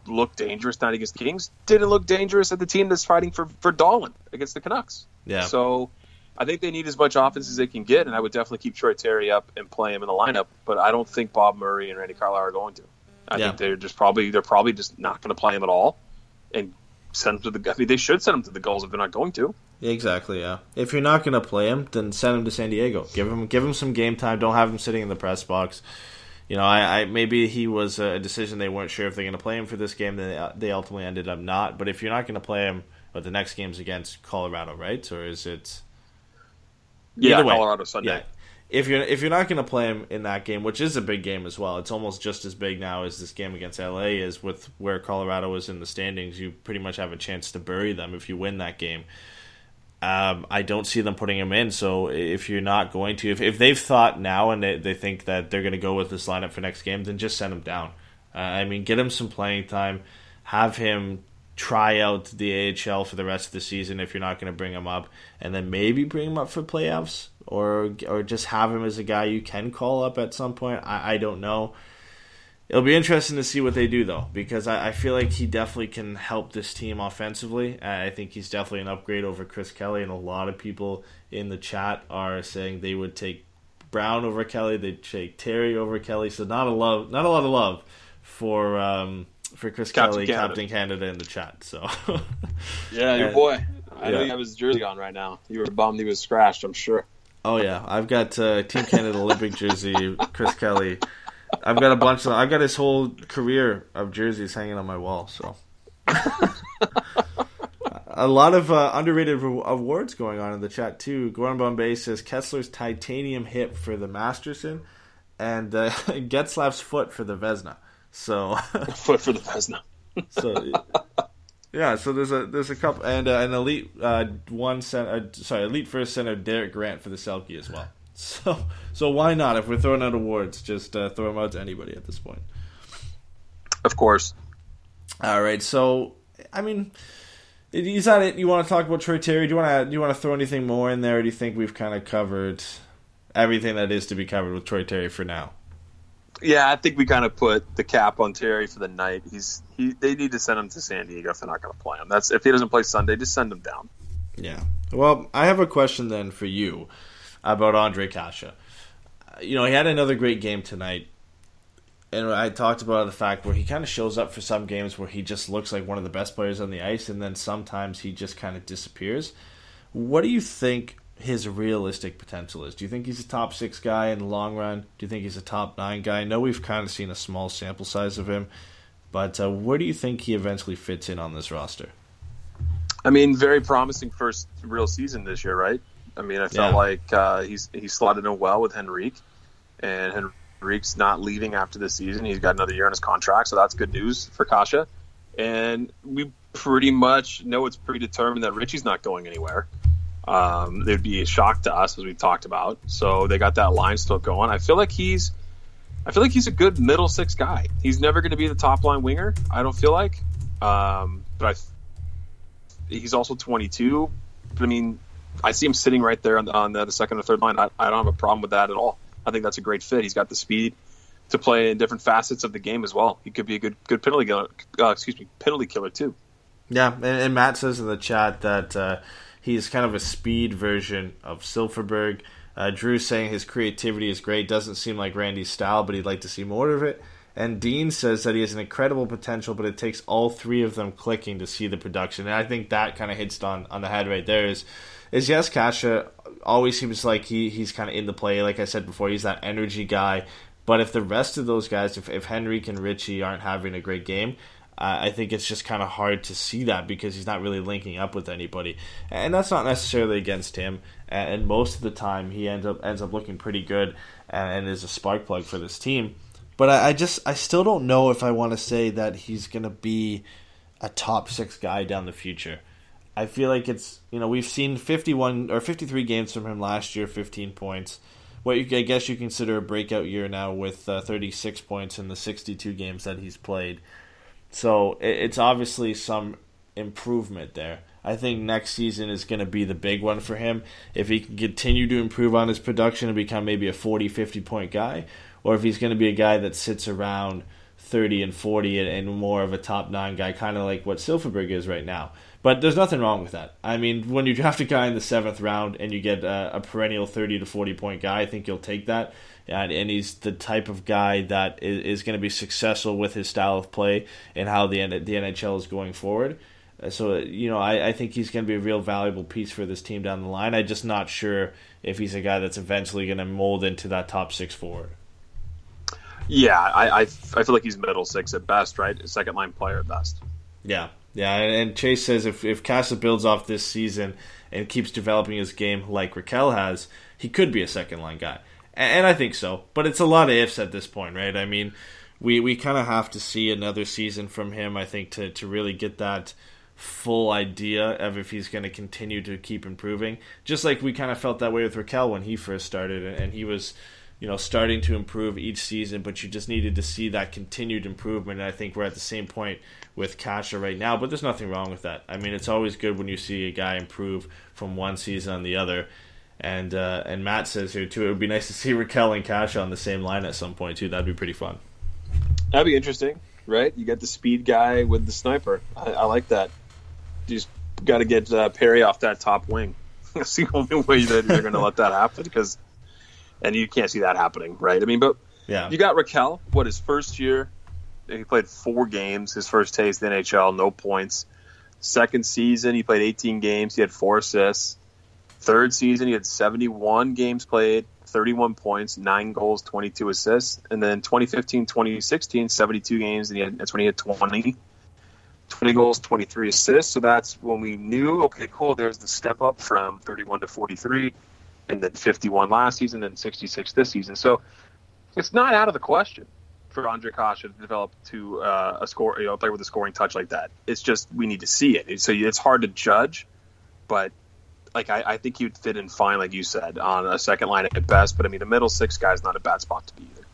look dangerous not against the Kings. Didn't look dangerous at the team that's fighting for for Dahlin against the Canucks. Yeah. So I think they need as much offense as they can get, and I would definitely keep Troy Terry up and play him in the lineup. But I don't think Bob Murray and Randy Carlyle are going to. I yeah. think they're just probably they're probably just not going to play him at all, and send him to the. I mean, they should send him to the Gulls if they're not going to. Exactly. Yeah. If you're not going to play him, then send him to San Diego. Give him give him some game time. Don't have him sitting in the press box. You know, I, I maybe he was a decision they weren't sure if they're going to play him for this game. Then they ultimately ended up not. But if you're not going to play him but the next game's against Colorado, right? Or is it? Yeah, Colorado Sunday. Yeah. If you're if you're not going to play him in that game, which is a big game as well, it's almost just as big now as this game against LA is. With where Colorado is in the standings, you pretty much have a chance to bury them if you win that game. Um, I don't see them putting him in. So if you're not going to, if, if they've thought now and they, they think that they're going to go with this lineup for next game, then just send him down. Uh, I mean, get him some playing time, have him try out the AHL for the rest of the season if you're not going to bring him up, and then maybe bring him up for playoffs, or or just have him as a guy you can call up at some point. I, I don't know. It'll be interesting to see what they do though, because I, I feel like he definitely can help this team offensively. I think he's definitely an upgrade over Chris Kelly, and a lot of people in the chat are saying they would take Brown over Kelly, they'd take Terry over Kelly. So not a love, not a lot of love for um, for Chris Captain Kelly, Canada. Captain Canada, in the chat. So yeah, your and, boy. I yeah. think I was jersey on right now. You were bummed he was scratched. I'm sure. Oh yeah, I've got uh, Team Canada Olympic jersey, Chris Kelly. I've got a bunch of. I've got his whole career of jerseys hanging on my wall. So. a lot of uh, underrated awards going on in the chat too. Gordon Bombay says Kesler's titanium hip for the Masterton, and uh, Getzlaf's foot for the Vezina. So foot for the Vezina. so yeah, so there's a there's a couple and uh, an elite uh, one center, uh, sorry, elite first center Derek Grant for the Selke as well. So so why not? If we're throwing out awards, just uh, throw them out to anybody at this point. Of course. All right. So I mean, is that it? You want to talk about Troy Terry? Do you want to do you want to throw anything more in there? Or do you think we've kind of covered everything that is to be covered with Troy Terry for now? Yeah, I think we kind of put the cap on Terry for the night. He's he. They need to send him to San Diego if they're not going to play him. That's if he doesn't play Sunday, just send him down. Yeah. Well, I have a question then for you about Ondrej Kase. You know, he had another great game tonight. And I talked about the fact where he kind of shows up for some games where he just looks like one of the best players on the ice, and then sometimes he just kind of disappears. What do you think his realistic potential is? Do you think he's a top six guy in the long run? Do you think he's a top nine guy? I know we've kind of seen a small sample size of him, but uh, where do you think he eventually fits in on this roster? I mean, very promising first real season this year, right? I mean, I felt yeah. like uh, he's he slotted in well with Henrique, and Henrique's not leaving after this season. He's got another year on his contract, so that's good news for Kase. And we pretty much know it's predetermined that Ritchie's not going anywhere. Um, it'd be a shock to us, as we talked about. So they got that line still going. I feel like he's, I feel like he's a good middle six guy. He's never going to be the top line winger. I don't feel like, um, but I, he's also 22. But I mean, I see him sitting right there on the, on the second or third line. I, I don't have a problem with that at all. I think that's a great fit. He's got the speed to play in different facets of the game as well. He could be a good good penalty killer. Uh, excuse me, penalty killer too. Yeah, and, and, Matt says in the chat that uh, he's kind of a speed version of Silfverberg. Uh, Drew saying his creativity is great. Doesn't seem like Randy's style, but he'd like to see more of it. And Dean says that he has an incredible potential, but it takes all three of them clicking to see the production. And I think that kind of hits on on the head right there. Is is yes, Kase always seems like he, he's kind of in the play. Like I said before, he's that energy guy. But if the rest of those guys, if, if Henrique and Ritchie aren't having a great game, I think it's just kind of hard to see that because he's not really linking up with anybody, and that's not necessarily against him. And most of the time, he ends up ends up looking pretty good and, is a spark plug for this team. But I, I just I still don't know if I want to say that he's going to be a top six guy down the future. I feel like it's you know we've seen 51 or 53 games from him last year, 15 points. What you, I guess you consider a breakout year now with uh, 36 points in the 62 games that he's played. So it, it's obviously some improvement there. I think next season is going to be the big one for him. If he can continue to improve on his production and become maybe a 40, 50 point guy, or if he's going to be a guy that sits around 30 and 40 and, and more of a top nine guy, kind of like what Silfverberg is right now. But there's nothing wrong with that. I mean, when you draft a guy in the seventh round and you get a, a perennial 30 to 40 point guy, I think you'll take that. And, and he's the type of guy that is, is going to be successful with his style of play and how the, the NHL is going forward. Uh, so, you know, I, I think he's going to be a real valuable piece for this team down the line. I'm just not sure if he's a guy that's eventually going to mold into that top six forward. Yeah, I, I, I feel like he's middle six at best, right? Second line player at best. Yeah, yeah, and Chase says if if Kase builds off this season and keeps developing his game like Rakell has, he could be a second line guy, and I think so. But it's a lot of ifs at this point, right? I mean, we we kind of have to see another season from him, I think, to to really get that full idea of if he's going to continue to keep improving. Just like we kind of felt that way with Rakell when he first started, and he was, you know, starting to improve each season, but you just needed to see that continued improvement. And I think we're at the same point with Kase right now, but there's nothing wrong with that. I mean, it's always good when you see a guy improve from one season on the other. And uh, and Matt says here too, it would be nice to see Rakell and Kase on the same line at some point too. That'd be pretty fun. That'd be interesting, right? You got the speed guy with the sniper. I, I like that. You just got to get uh, Perry off that top wing. That's the only way that they're going to let that happen because, and you can't see that happening, right? I mean, but yeah, you got Rakell. What his first year, he played four games. His first taste in the NHL, no points. Second season, he played 18 games. He had four assists. Third season, he had 71 games played, 31 points, 9 goals, 22 assists. And then 2015, 2016, 72 games, and he had, that's when he had 20. 20 goals, 23 assists. So that's when we knew, okay, cool, there's the step up from 31 to 43, and then 51 last season, and 66 this season. So it's not out of the question for Ondrej Kase to develop to uh, a score, you know, play with a scoring touch like that. It's just we need to see it. So it's hard to judge, but like I, I, think he would fit in fine, like you said, on a second line at best. But I mean, the middle six guy is not a bad spot to be either.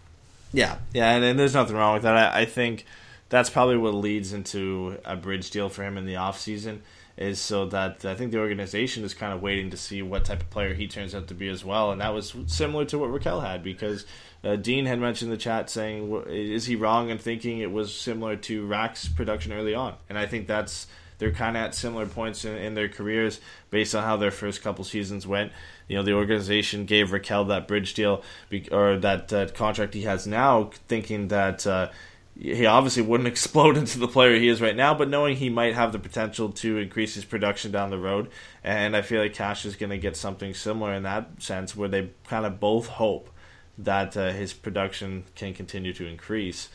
Yeah, yeah, and, and there's nothing wrong with that. I, I, think that's probably what leads into a bridge deal for him in the off season is so that I think the organization is kind of waiting to see what type of player he turns out to be as well, and that was similar to what Rakell had because uh, Dean had mentioned the chat saying, "Is he wrong in thinking it was similar to Rack's production early on?" And I think that's they're kind of at similar points in, in, their careers based on how their first couple seasons went. You know, the organization gave Rakell that bridge deal or that, that contract he has now, thinking that uh, he obviously wouldn't explode into the player he is right now, but knowing he might have the potential to increase his production down the road. And I feel like Kase is going to get something similar in that sense, where they kind of both hope that uh, his production can continue to increase.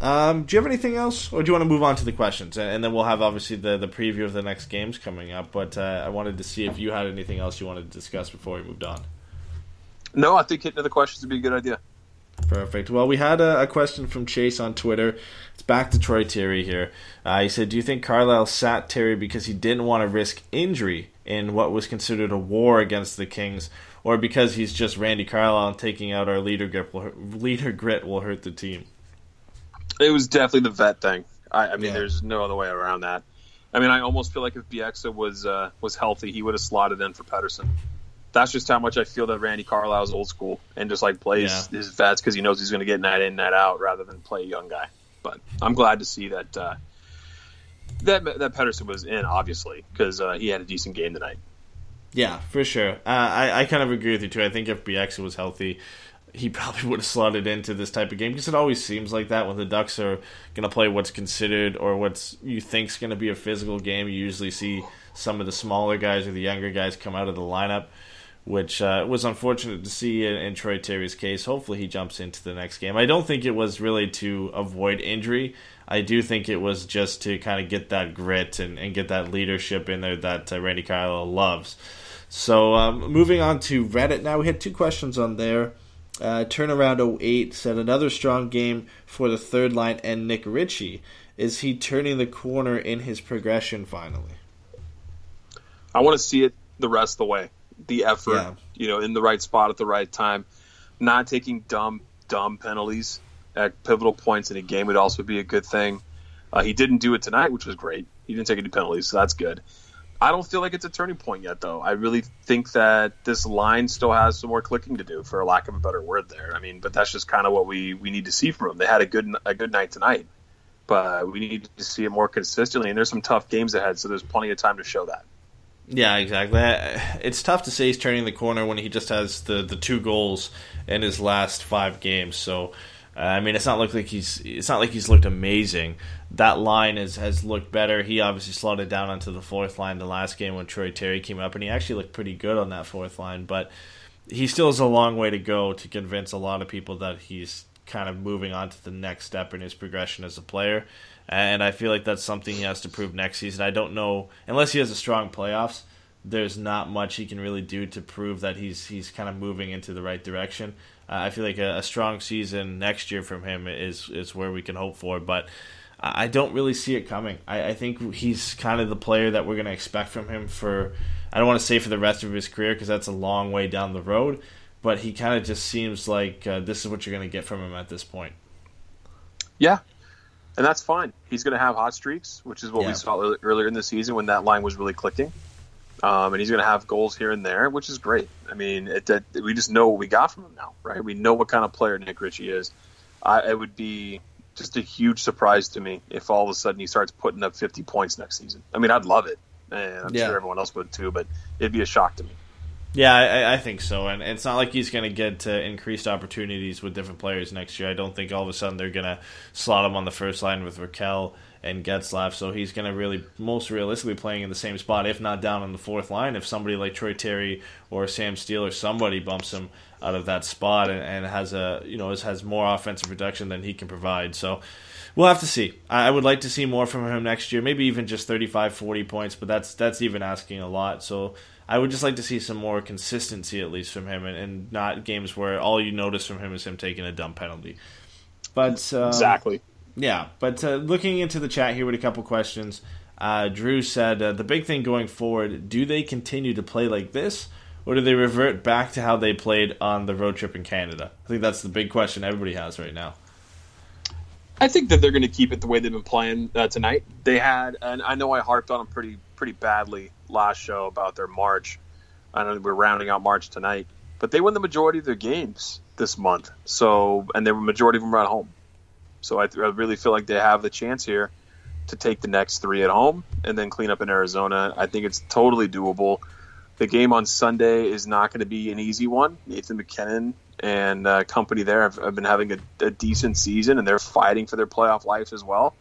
Um, do you have anything else, or do you want to move on to the questions, and, then we'll have obviously the the preview of the next games coming up. But uh, I wanted to see if you had anything else you wanted to discuss before we moved on. No, I think hitting the questions would be a good idea. Perfect. Well, we had a, a, question from Chase on Twitter. It's back to Troy Terry here. Uh, he said, "Do you think Carlyle sat Terry because he didn't want to risk injury in what was considered a war against the Kings, or because he's just Randy Carlyle and taking out our leader grip will, leader grit will hurt the team?" It was definitely the vet thing. I, I mean, yeah. there's no other way around that. I mean, I almost feel like if Bieksa was uh, was healthy, he would have slotted in for Pettersson. That's just how much I feel that Randy Carlyle's old school and just like plays yeah. his vets because he knows he's going to get night in, night out, rather than play a young guy. But I'm glad to see that uh, that that Pettersson was in, obviously, because uh, he had a decent game tonight. Yeah, for sure. Uh, I I kind of agree with you too. I think if Bieksa was healthy, he probably would have slotted into this type of game because it always seems like that when the Ducks are going to play what's considered or what's you think is going to be a physical game. You usually see some of the smaller guys or the younger guys come out of the lineup, which uh, was unfortunate to see in, in, Troy Terry's case. Hopefully, he jumps into the next game. I don't think it was really to avoid injury. I do think it was just to kind of get that grit and, and get that leadership in there that uh, Randy Kyle loves. So, um, moving on to Reddit now, we had two questions on there. Uh, turnaround 08 said another strong game for the third line and Nick Ritchie. Is he turning the corner in his progression finally? I want to see it the rest of the way. The effort, yeah. you know, in the right spot at the right time, not taking dumb, dumb penalties at pivotal points in a game would also be a good thing. Uh, he didn't do it tonight, which was great. He didn't take any penalties, so that's good. I don't feel like it's a turning point yet, though. I really think that this line still has some more clicking to do, for lack of a better word. There, I mean, but that's just kind of what we we need to see from them. They had a good a good night tonight, but we need to see it more consistently. And there's some tough games ahead, so there's plenty of time to show that. Yeah, exactly. It's tough to say he's turning the corner when he just has the the two goals in his last five games. So uh, I mean, it's not look like he's it's not like he's looked amazing. That line is, has looked better. He obviously slowed it down onto the fourth line the last game when Troy Terry came up, and he actually looked pretty good on that fourth line. But he still has a long way to go to convince a lot of people that he's kind of moving on to the next step in his progression as a player. And I feel like that's something he has to prove next season. I don't know unless he has a strong playoffs. There's not much he can really do to prove that he's he's kind of moving into the right direction. Uh, I feel like a, a, strong season next year from him is is where we can hope for. But I don't really see it coming. I, I think he's kind of the player that we're going to expect from him for, I don't want to say for the rest of his career because that's a long way down the road, but he kind of just seems like uh, this is what you're going to get from him at this point. Yeah, and that's fine. He's going to have hot streaks, which is what yeah. we saw earlier in the season when that line was really clicking. Um, and he's going to have goals here and there, which is great. I mean, it, it, we just know what we got from him now, right? We know what kind of player Nick Ritchie is. I, it would be just a huge surprise to me if all of a sudden he starts putting up 50 points next season. I mean, I'd love it, and I'm yeah. sure everyone else would too. But it'd be a shock to me. Yeah, I, I think so, and it's not like he's going to get increased opportunities with different players next year. I don't think all of a sudden they're going to slot him on the first line with Rakell and Getzlaf, so he's going to really most realistically playing in the same spot, if not down on the fourth line. If somebody like Troy Terry or Sam Steele or somebody bumps him out of that spot and, and has a you know has more offensive production than he can provide, so we'll have to see. I would like to see more from him next year, maybe even just 35, 40 points, but that's that's even asking a lot. So I would just like to see some more consistency at least from him, and, and not games where all you notice from him is him taking a dumb penalty. But um, exactly, yeah. But uh, looking into the chat here with a couple questions, uh, Drew said uh, the big thing going forward: do they continue to play like this, or do they revert back to how they played on the road trip in Canada? I think that's the big question everybody has right now. I think that they're going to keep it the way they've been playing uh, tonight. They had, and I know I harped on them pretty pretty badly last show about their March. I know we're rounding out March tonight, but they won the majority of their games this month. So, and the majority of them at home. So I, I really feel like they have the chance here to take the next three at home and then clean up in Arizona. I think it's totally doable. The game on Sunday is not going to be an easy one. Nathan MacKinnon and uh, company there have, have been having a, a, decent season, and they're fighting for their playoff life as well.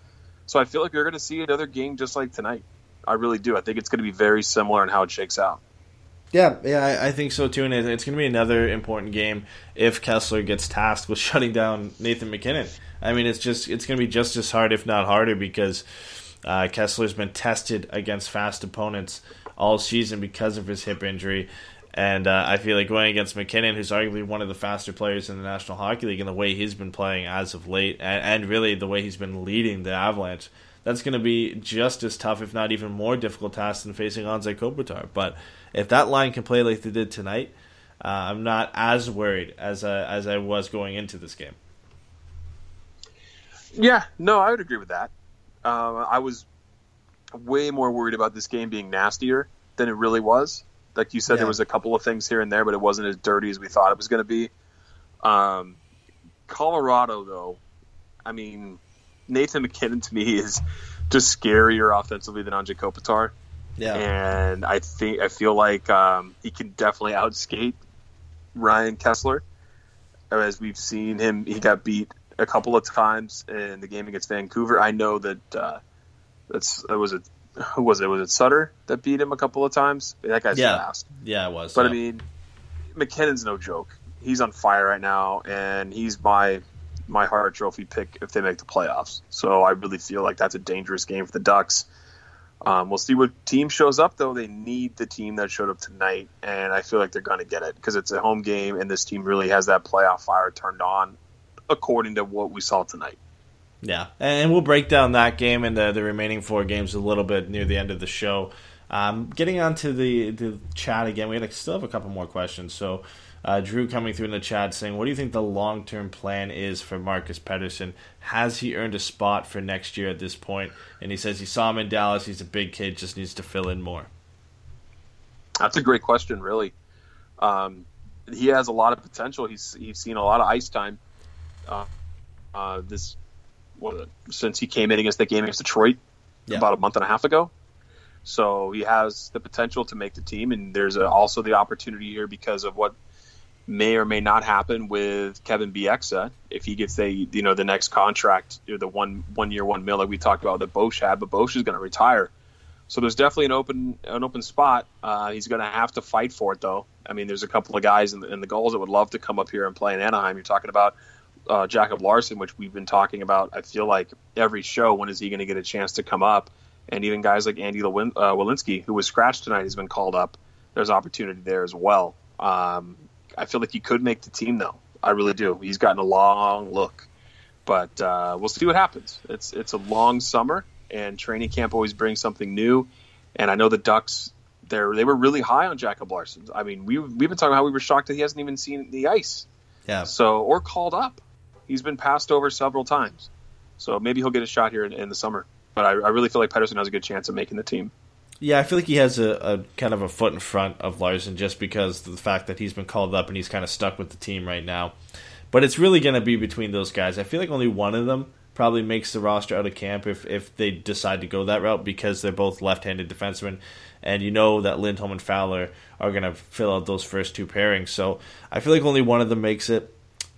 So I feel like you're going to see another game just like tonight. I really do. I think it's going to be very similar in how it shakes out. Yeah, yeah, I, I think so too. And it's going to be another important game if Kesler gets tasked with shutting down Nathan MacKinnon. I mean, it's just it's going to be just as hard, if not harder, because uh, Kesler's been tested against fast opponents all season because of his hip injury. And uh, I feel like going against MacKinnon, who's arguably one of the faster players in the National Hockey League, and the way he's been playing as of late, and, and really the way he's been leading the Avalanche, that's going to be just as tough, if not even more difficult task than facing Anze Kopitar. But if that line can play like they did tonight, uh, I'm not as worried as uh, as I was going into this game. Yeah, no, I would agree with that. Uh, I was way more worried about this game being nastier than it really was. Like you said, yeah. there was a couple of things here and there, but it wasn't as dirty as we thought it was going to be. Um, Colorado, though, I mean, Nathan MacKinnon to me is just scarier offensively than Anze Kopitar. Yeah, and I think I feel like um, he can definitely outskate Ryan Kesler. As we've seen him, he got beat a couple of times in the game against Vancouver. I know that uh, that's that was it. Who was it? Was it Sutter that beat him a couple of times? That guy's yeah. fast. Yeah, it was. But yeah. I mean, MacKinnon's no joke. He's on fire right now, and he's my my Hart Trophy pick if they make the playoffs. So I really feel like that's a dangerous game for the Ducks. Um, we'll see what team shows up, though. They need the team that showed up tonight, and I feel like they're going to get it because it's a home game, and this team really has that playoff fire turned on, according to what we saw tonight. Yeah, and we'll break down that game and the, the remaining four games a little bit near the end of the show. Um, getting onto the the chat again, we had, still have a couple more questions. So uh, Drew coming through in the chat saying, "What do you think the long term plan is for Marcus Pettersson? Has he earned a spot for next year at this point?" And he says he saw him in Dallas. He's a big kid, just needs to fill in more. That's a great question, really. Um, he has a lot of potential. He's he's seen a lot of ice time. Uh, uh, this what, since he came in against the game against Detroit yeah. about a month and a half ago. So he has the potential to make the team, and there's a, also the opportunity here because of what may or may not happen with Kevin Bieksa if he gets a you know the next contract or the one one year one mil like we talked about that Bosch had, but Bosch is going to retire. So there's definitely an open an open spot. Uh, he's going to have to fight for it though. I mean, there's a couple of guys in the, in the Gulls that would love to come up here and play in Anaheim. You're talking about uh, Jacob Larsson, which we've been talking about. I feel like every show, when is he going to get a chance to come up? And even guys like Andy Lewin, uh, Welinski, who was scratched tonight, has been called up. There's opportunity there as well. Um, I feel like he could make the team though. I really do. He's gotten a long look but uh, we'll see what happens. It's it's a long summer, and training camp always brings something new. And I know the Ducks they they were really high on Jacob Larsson. I mean, we we've been talking about how we were shocked that he hasn't even seen the ice. Yeah. So or called up. He's been passed over several times. So maybe he'll get a shot here in, in the summer. But I, I, really feel like Pettersson has a good chance of making the team. Yeah, I feel like he has a, a, kind of a foot in front of Larsson just because of the fact that he's been called up and he's kind of stuck with the team right now. But it's really going to be between those guys. I feel like only one of them probably makes the roster out of camp if, if they decide to go that route because they're both left-handed defensemen, and you know that Lindholm and Fowler are going to fill out those first two pairings. So I feel like only one of them makes it.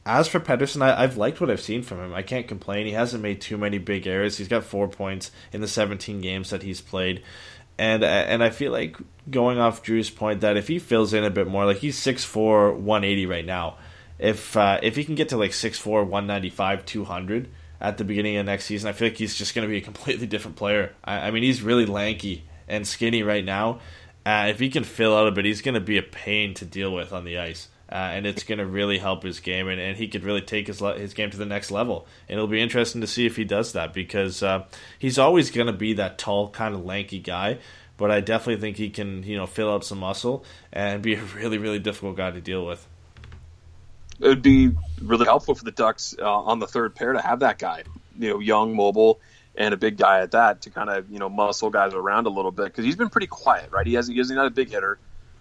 As for Pettersson, I, have liked what I've seen from him. I can't complain. He hasn't made too many big errors. He's got four points in the 17 games that he's played, and and I feel like going off Drew's point that if he fills in a bit more, like he's 6'4", 180 right now. If uh, if he can get to like 6'4", 195, 200 at the beginning of next season, I feel like he's just going to be a completely different player. I, I, mean, he's really lanky and skinny right now. Uh, if he can fill out a bit, he's going to be a pain to deal with on the ice. Uh, and it's going to really help his game, and, and he could really take his his game to the next level. And it'll be interesting to see if he does that because uh, he's always going to be that tall, kind of lanky guy. But I definitely think he can, you know, fill up some muscle and be a really, really difficult guy to deal with it would be really helpful for the Ducks uh, on the third pair to have that guy, you know, young, mobile, and a big guy at that to kind of you know muscle guys around a little bit because he's been pretty quiet, right? He hasn't he's not a big hitter.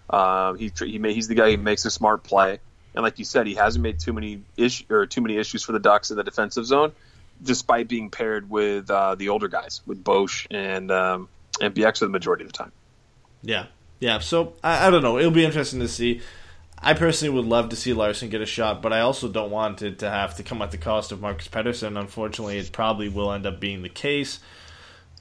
Uh, he he he's the guy who makes a smart play, and like you said, he hasn't made too many issue or too many issues for the Ducks in the defensive zone, despite being paired with uh, the older guys with Bosch and um, and BX for the majority of the time. Yeah, yeah. So I, I don't know. It'll be interesting to see. I personally would love to see Larsson get a shot, but I also don't want it to have to come at the cost of Marcus Pettersson. Unfortunately, it probably will end up being the case.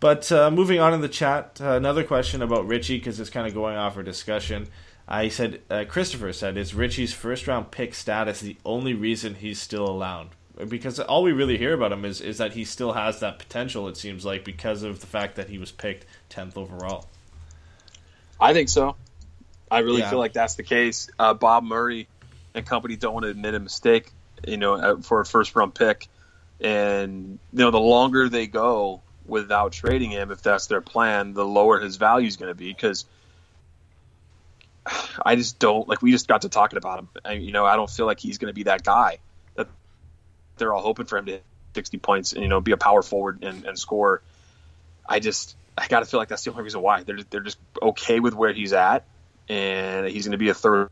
But uh, moving on in the chat, uh, another question about Ritchie because it's kind of going off our discussion. I said uh, Christopher said, "Is Ritchie's first round pick status the only reason he's still around?" Because all we really hear about him is is that he still has that potential. It seems like because of the fact that he was picked tenth overall. I think so. I really yeah. feel like that's the case. Uh, Bob Murray and company don't want to admit a mistake, you know, for a first round pick. And you know, the longer they go without trading him, if that's their plan, the lower his value is going to be. Because I just don't like. We just got to talking about him. And, you know, I don't feel like he's going to be that guy that they're all hoping for him to hit 60 points and you know be a power forward and, and score. I just I got to feel like that's the only reason why they're they're just okay with where he's at and he's going to be a third,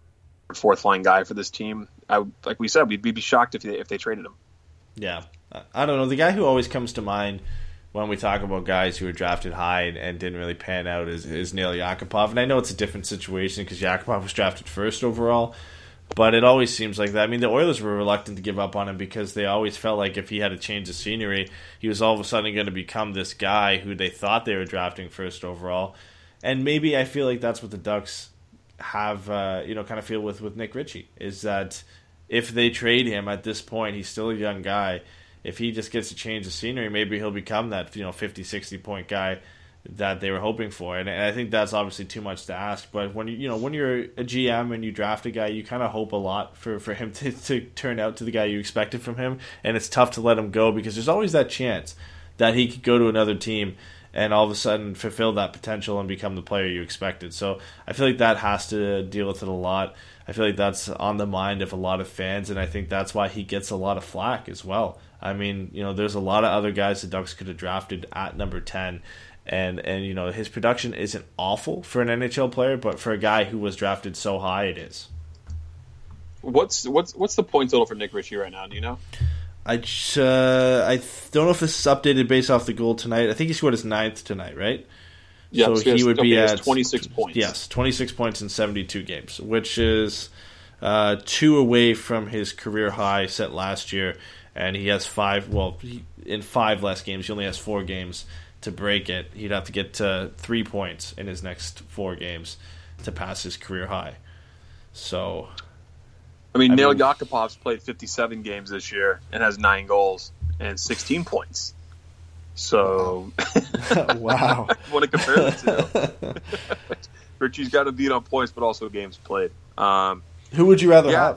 fourth line guy for this team. I, like we said, we'd be shocked if they, if they traded him. Yeah, I don't know. The guy who always comes to mind when we talk about guys who were drafted high and, and didn't really pan out is, is Nail Yakupov. And I know it's a different situation because Yakupov was drafted first overall, but it always seems like that. I mean, the Oilers were reluctant to give up on him because they always felt like if he had a change of scenery, he was all of a sudden going to become this guy who they thought they were drafting first overall. And maybe I feel like that's what the Ducks have uh, you know kind of feel with with Nick Ritchie is that if they trade him at this point, he's still a young guy. If he just gets a change of scenery, maybe he'll become that you know 50, 60 point guy that they were hoping for. And, I think that's obviously too much to ask. But when you you know when you're a GM and you draft a guy, you kind of hope a lot for for him to, to turn out to the guy you expected from him. And it's tough to let him go because there's always that chance that he could go to another team and all of a sudden fulfill that potential and become the player you expected. So I feel like that has to deal with it a lot. I feel like that's on the mind of a lot of fans, and I think that's why he gets a lot of flack as well. I mean, you know, there's a lot of other guys the Ducks could have drafted at number ten, and and you know his production isn't awful for an NHL player, but for a guy who was drafted so high, it is. What's what's what's the point total for Nick Ritchie right now? Do you know? I uh, I don't know if this is updated based off the goal tonight. I think he scored his ninth tonight, right? Yeah, so, he would be at 26 points. Yes, 26 points in 72 games, which is uh, two away from his career high set last year. And he has five. Well, he, in five less games, he only has four games to break it. He'd have to get to three points in his next four games to pass his career high. So I mean, I Nail mean, Yakupov's played 57 games this year and has nine goals and 16 points. So, wow, want to compare the two? Ritchie's got to beat on points, but also games played. Um, Who would you rather yeah.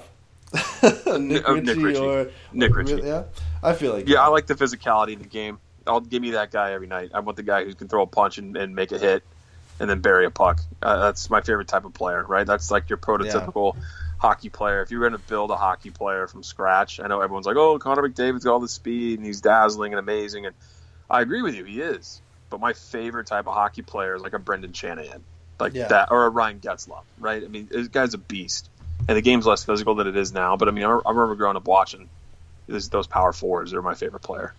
have? Nick, uh, Ritchie Nick Ritchie or Nick Ritchie? Yeah. I feel like yeah, I like the physicality of the game. I'll give me that guy every night. I want the guy who can throw a punch and, and make a hit, and then bury a puck. Uh, that's my favorite type of player, right? That's like your prototypical yeah. hockey player. If you're going to build a hockey player from scratch, I know everyone's like, "Oh, Connor McDavid's got all the speed and he's dazzling and amazing," and I agree with you, he is. But my favorite type of hockey player is like a Brendan Shanahan, like yeah. that, or a Ryan Getzlaf, right? I mean, this guy's a beast, and the game's less physical than it is now. But I mean, I, I remember growing up watching those power forwards. They're my favorite player.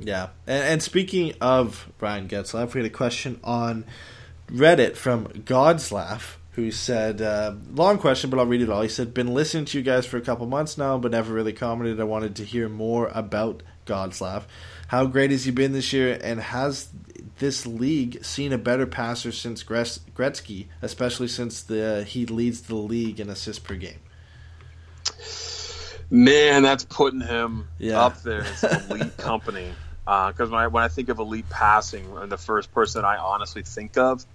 Yeah, and, and speaking of Ryan Getzlaf, we had a question on Reddit from Godslaugh who said, uh, long question, but I'll read it all. He said, been listening to you guys for a couple months now, but never really commented. I wanted to hear more about Getzlaf. How great has he been this year, and has this league seen a better passer since Gretzky, especially since the he leads the league in assists per game? Man, that's putting him yeah. up there as elite company. Because uh, when I when I think of elite passing, the first person I honestly think of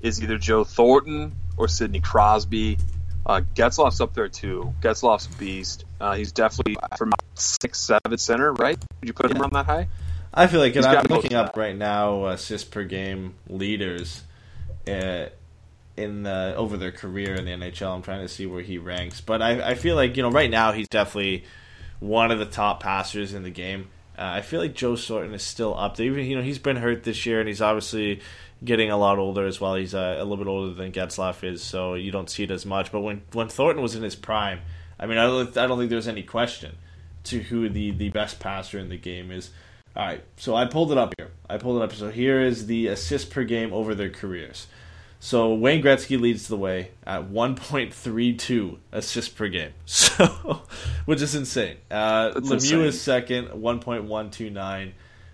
is either Joe Thornton or Sidney Crosby. Uh, Getzlaf's up there too. Getzlaf's a beast. Uh, he's definitely from six seven center, right? Would you put him on that high? I feel like I'm looking up right now assists per game leaders uh, in the, over their career in the NHL. I'm trying to see where he ranks, but I, I feel like you know right now he's definitely one of the top passers in the game. Uh, I feel like Joe Thornton is still up there. Even you know he's been hurt this year, and he's obviously getting a lot older as well. He's uh, a little bit older than Getzlaf is, so you don't see it as much. But when when Thornton was in his prime, I mean, I don't, I don't think there's any question to who the, the best passer in the game is. All right, so I pulled it up here. I pulled it up. So here is the assist per game over their careers. So Wayne Gretzky leads the way at 1.32 assists per game, so which is insane. Uh, Lemieux insane. is second, 1.129.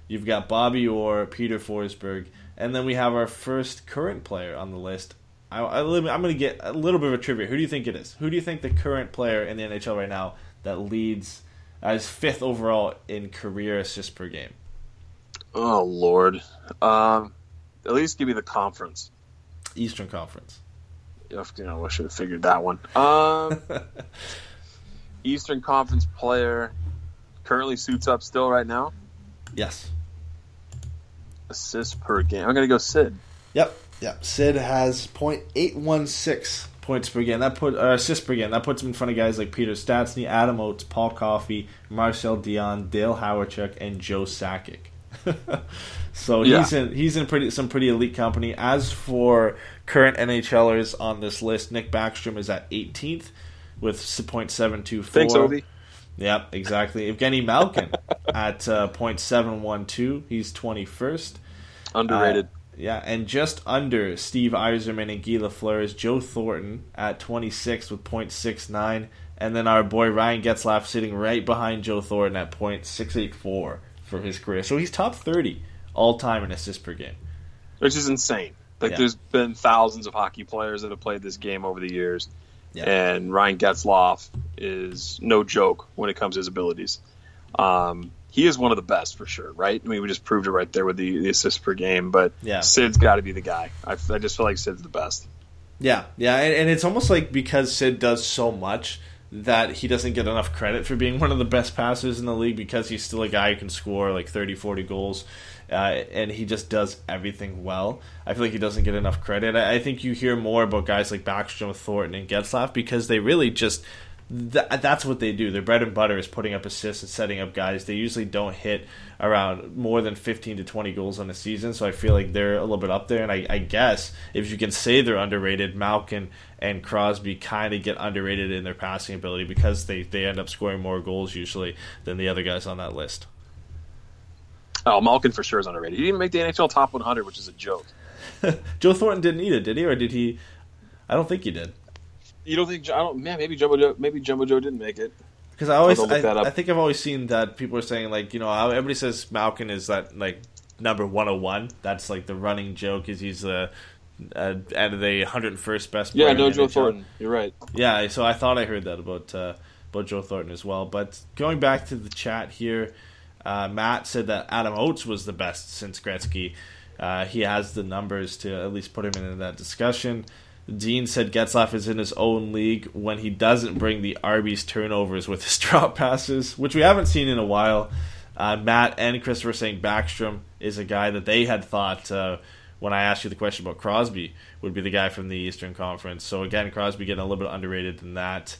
You've got Bobby Orr, Peter Forsberg, and then we have our first current player on the list. I, I, am going to get a little bit of a trivia. Who do you think it is? Who do you think the current player in the NHL right now that leads as fifth overall in career assists per game? Oh Lord, um, at least give me the conference. Eastern Conference. You know, I should have figured that one. Um, Eastern Conference player currently suits up still right now. Yes. Assists per game. I'm gonna go Sid. Yep. Yep. Sid has .816 points per game. That put uh, assists per game. That puts him in front of guys like Peter Stastny, Adam Oates, Paul Coffey, Marcel Dionne, Dale Hawerchuk, and Joe Sakic. so yeah. he's in he's in pretty some pretty elite company. As for current NHLers on this list, Nick Backstrom is at 18th with .724. Thanks, Ovi. Yep, exactly. Evgeny Malkin at uh, .712. He's 21st. Underrated. Uh, yeah, and just under Steve Yzerman and Guy Lafleur is Joe Thornton at 26 with .69, and then our boy Ryan Getzlaf sitting right behind Joe Thornton at .684 for his career. So he's top 30 all time in assists per game, which is insane. Like yeah. there's been thousands of hockey players that have played this game over the years, yeah. and Ryan Getzlaf is no joke when it comes to his abilities. Um, he is one of the best for sure, right? I mean, we just proved it right there with the, the assists per game. But yeah. Sid's got to be the guy. I, I, just feel like Sid's the best. Yeah, yeah, and, and, it's almost like because Sid does so much that he doesn't get enough credit for being one of the best passers in the league because he's still a guy who can score like 30, 40 goals. Uh, and he just does everything well. I feel like he doesn't get enough credit. I, I think you hear more about guys like Backstrom, Thornton, and Getzlaf because they really just th- that's what they do. Their bread and butter is putting up assists and setting up guys. They usually don't hit around more than 15 to 20 goals on a season, so I feel like they're a little bit up there. And I, I guess if you can say they're underrated, Malkin and Crosby kind of get underrated in their passing ability because they, they end up scoring more goals usually than the other guys on that list. Oh, Malkin for sure is underrated. He didn't make the NHL top 100, which is a joke. Joe Thornton didn't need it, did he? Or did he? I don't think he did. You don't think? I don't. Man, maybe Jumbo Joe. Maybe Jumbo Joe didn't make it. Because I always, I, I, think I've always seen that people are saying like, you know, everybody says Malkin is that like number one hundred one. That's like the running joke is he's the uh, out of the hundred and first best. Yeah, no Joe NHL. Thornton. You're right. Yeah, so I thought I heard that about uh, about Joe Thornton as well. But going back to the chat here, uh, Matt said that Adam Oates was the best since Gretzky. Uh, he has the numbers to at least put him in that discussion. Dean said Getzlaf is in his own league when he doesn't bring the Arby's turnovers with his drop passes, which we haven't seen in a while. Uh, Matt and Christopher saying Backstrom is a guy that they had thought uh, when I asked you the question about Crosby would be the guy from the Eastern Conference. So again, Crosby getting a little bit underrated than that.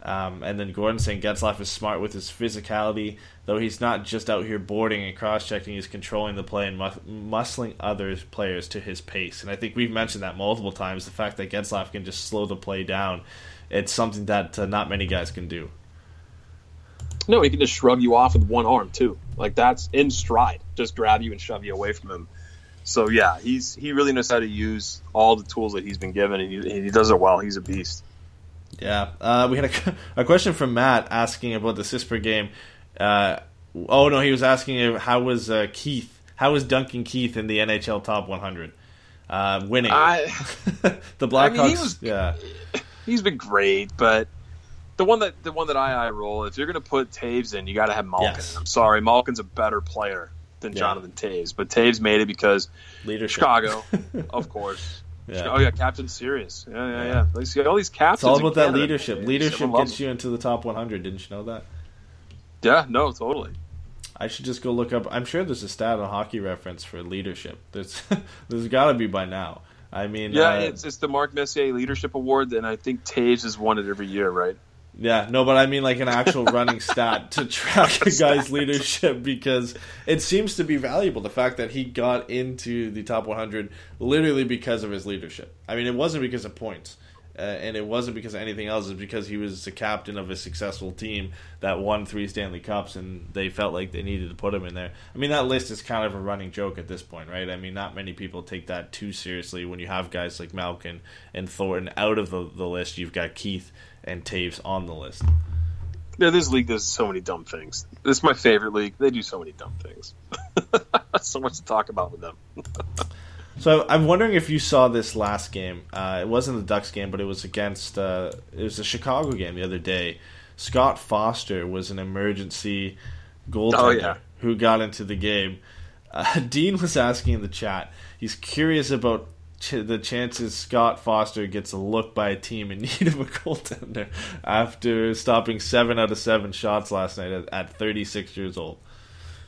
Um, and then Gordon saying Getzlaf is smart with his physicality, though he's not just out here boarding and cross checking, he's controlling the play and mus- muscling other players to his pace. And I think we've mentioned that multiple times the fact that Getzlaf can just slow the play down. It's something that uh, not many guys can do. No, he can just shrug you off with one arm too. Like that's in stride. Just grab you and shove you away from him. So yeah, he's he really knows how to use all the tools that he's been given, and he, he does it well. He's a beast. Yeah, uh, we had a, a, question from Matt asking about the CISPR game. Uh, oh no, he was asking how was uh, Keith, how was Duncan Keith in the NHL Top 100, uh, winning I, the Blackhawks? I mean, he was, yeah, he's been great, but the one that the one that I, I roll, if you're going to put Toews in, you got to have Malkin. Yes. I'm sorry, Malkin's a better player than yeah. Jonathan Toews, but Toews made it because Leadership. Chicago, of course. Yeah. Oh yeah, Captain Serious. Yeah, yeah, yeah. see all these captains. It's all about that leadership. Leadership gets you into the top 100. Didn't you know that? Yeah, no, totally. I should just go look up. I'm sure there's a stat on Hockey Reference for leadership. There's there's got to be by now. I mean, yeah, uh, it's it's the Mark Messier Leadership Award, and I think Toews has won it every year, right? Yeah, no, but I mean like an actual running stat to track a guy's leadership because it seems to be valuable. The fact that he got into the top 100 literally because of his leadership. I mean, it wasn't because of points, uh, and it wasn't because of anything else. It's because he was the captain of a successful team that won three Stanley Cups, and they felt like they needed to put him in there. I mean, that list is kind of a running joke at this point, right? I mean, not many people take that too seriously when you have guys like Malkin and Thornton out of the, the list. You've got Keith and Toews on the list. Yeah, this league does so many dumb things. This is my favorite league. They do so many dumb things. so much to talk about with them. so I'm wondering if you saw this last game. Uh, it wasn't the Ducks game, but it was against. Uh, it was a Chicago game the other day. Scott Foster was an emergency goaltender oh, yeah. who got into the game. Uh, Dean was asking in the chat. He's curious about the chances Scott Foster gets a look by a team in need of a goaltender after stopping seven out of seven shots last night at, at 36 years old.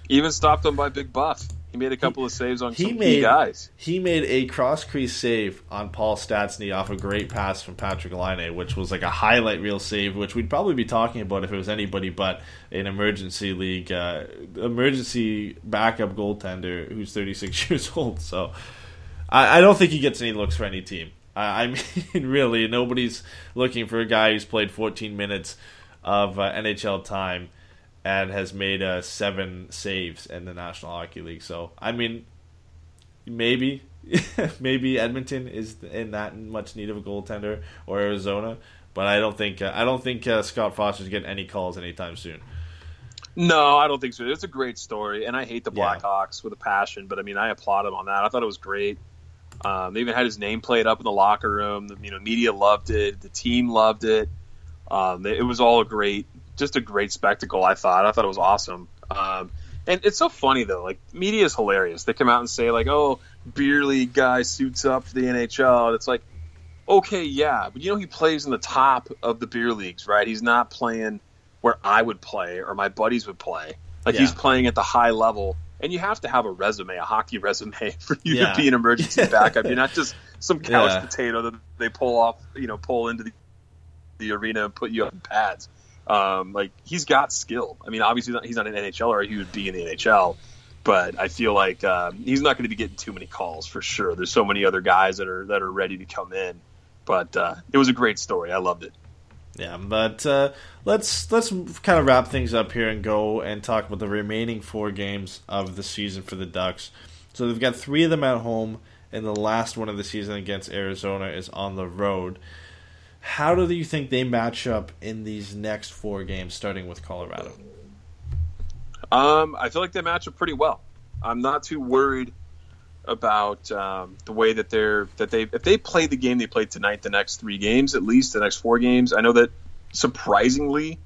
Even stopped them by Big Buff. He made a couple he, of saves on some made, guys. He made a cross crease save on Paul Stastny off a great pass from Patrik Laine, which was like a highlight reel save, which we'd probably be talking about if it was anybody but an emergency league, uh, emergency backup goaltender who's 36 years old. So I, I don't think he gets any looks for any team. I, I mean, really, nobody's looking for a guy who's played 14 minutes of uh, NHL time and has made uh, seven saves in the National Hockey League. So, I mean, maybe, maybe Edmonton is in that much need of a goaltender or Arizona, but I don't think uh, I don't think uh, Scott Foster's getting any calls anytime soon. No, I don't think so. It's a great story, and I hate the Blackhawks yeah. with a passion. But I mean, I applaud him on that. I thought it was great. Um, they even had his name played up in the locker room. The you know media loved it. The team loved it. Um, it was all a great, just a great spectacle. I thought. I thought it was awesome. Um, and it's so funny though. Like media is hilarious. They come out and say like, "Oh, beer league guy suits up for the NHL." And it's like, okay, yeah, but you know he plays in the top of the beer leagues, right? He's not playing where I would play or my buddies would play. Like yeah. he's playing at the high level and you have to have a resume, a hockey resume, for you yeah. to be an emergency backup. You're not just some couch yeah. potato that they pull off, you know, pull into the, the arena and put you on pads. Um, like he's got skill. I mean, obviously he's not an NHL or he would be in the NHL, but I feel like um, he's not going to be getting too many calls for sure. There's so many other guys that are that are ready to come in. But uh, it was a great story. I loved it. Yeah, but uh, let's let's kind of wrap things up here and go and talk about the remaining four games of the season for the Ducks. So they've got three of them at home, and the last one of the season against Arizona is on the road. How do you think they match up in these next four games, starting with Colorado? Um, I feel like they match up pretty well. I'm not too worried about um, the way that they're that they if they play the game they played tonight, the next three games at least, the next four games. I know that surprisingly,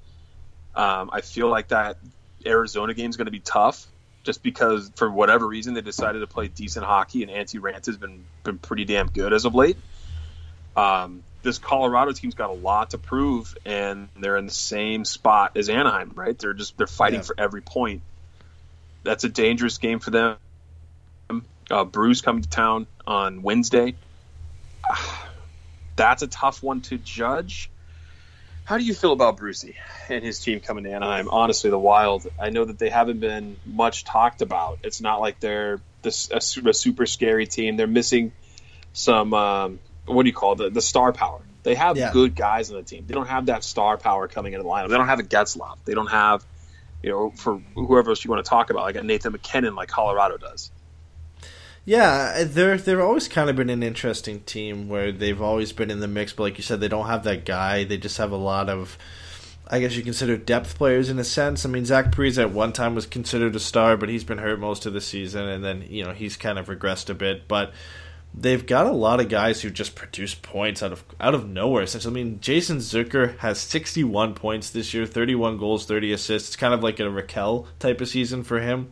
um, I feel like that Arizona game is going to be tough, just because for whatever reason they decided to play decent hockey, and Antti Raanta has been been pretty damn good as of late. Um, this Colorado team's got a lot to prove, and they're in the same spot as Anaheim, right? They're just they're fighting yeah. for every point. that's a dangerous game for them. Uh, Bruce coming to town on Wednesday. That's a tough one to judge. How do you feel about Brucey and his team coming to Anaheim? Honestly, the Wild. I know that they haven't been much talked about. It's not like they're this a, a super scary team. They're missing some um, what do you call it? the the star power. They have yeah. good guys on the team. They don't have that star power coming into the lineup. They don't have a Getzlaf. They don't have, you know, for whoever else you want to talk about, like a Nathan MacKinnon like Colorado does. Yeah, they're they've always kind of been an interesting team where they've always been in the mix, but like you said, they don't have that guy. They just have a lot of, I guess you consider depth players in a sense. I mean, Zach Parise at one time was considered a star, but he's been hurt most of the season, and then you know he's kind of regressed a bit. But they've got a lot of guys who just produce points out of out of nowhere. Essentially, I mean, Jason Zucker has 61 points this year, 31 goals, 30 assists. It's kind of like a Rakell type of season for him.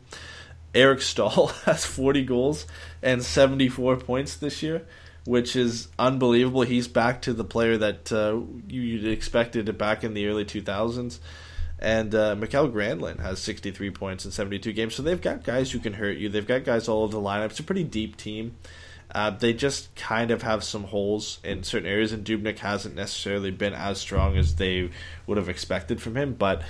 Eric Staal has 40 goals and 74 points this year, which is unbelievable. He's back to the player that uh, you'd expected back in the early 2000s. And uh, Mikael Granlund has 63 points in 72 games. So they've got guys who can hurt you. They've got guys all over the lineup. It's a pretty deep team. Uh, they just kind of have some holes in certain areas, and Dubnyk hasn't necessarily been as strong as they would have expected from him. But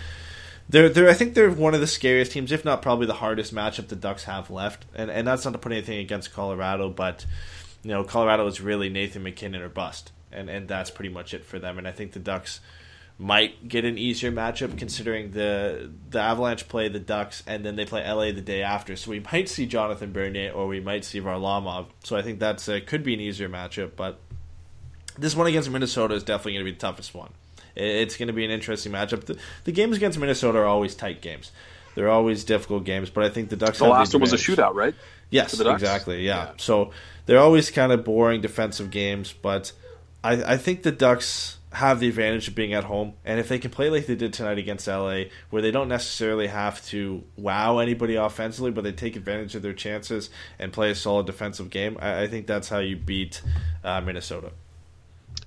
they're, they're I think they're one of the scariest teams, if not probably the hardest matchup the Ducks have left. And and that's not to put anything against Colorado, but you know Colorado is really Nathan MacKinnon or bust, and and that's pretty much it for them. And I think the Ducks might get an easier matchup considering the the Avalanche play the Ducks and then they play LA the day after. So we might see Jonathan Bernier or we might see Varlamov. So I think that's uh, could be an easier matchup, but this one against Minnesota is definitely going to be the toughest one. It's going to be an interesting matchup. The, the, games against Minnesota are always tight games. They're always difficult games, but I think the Ducks. The last one was a shootout, right? Yes, exactly. Yeah. yeah. So they're always kind of boring defensive games, but I, I think the Ducks have the advantage of being at home, and if they can play like they did tonight against LA, where they don't necessarily have to wow anybody offensively, but they take advantage of their chances and play a solid defensive game, I, I think that's how you beat uh, Minnesota.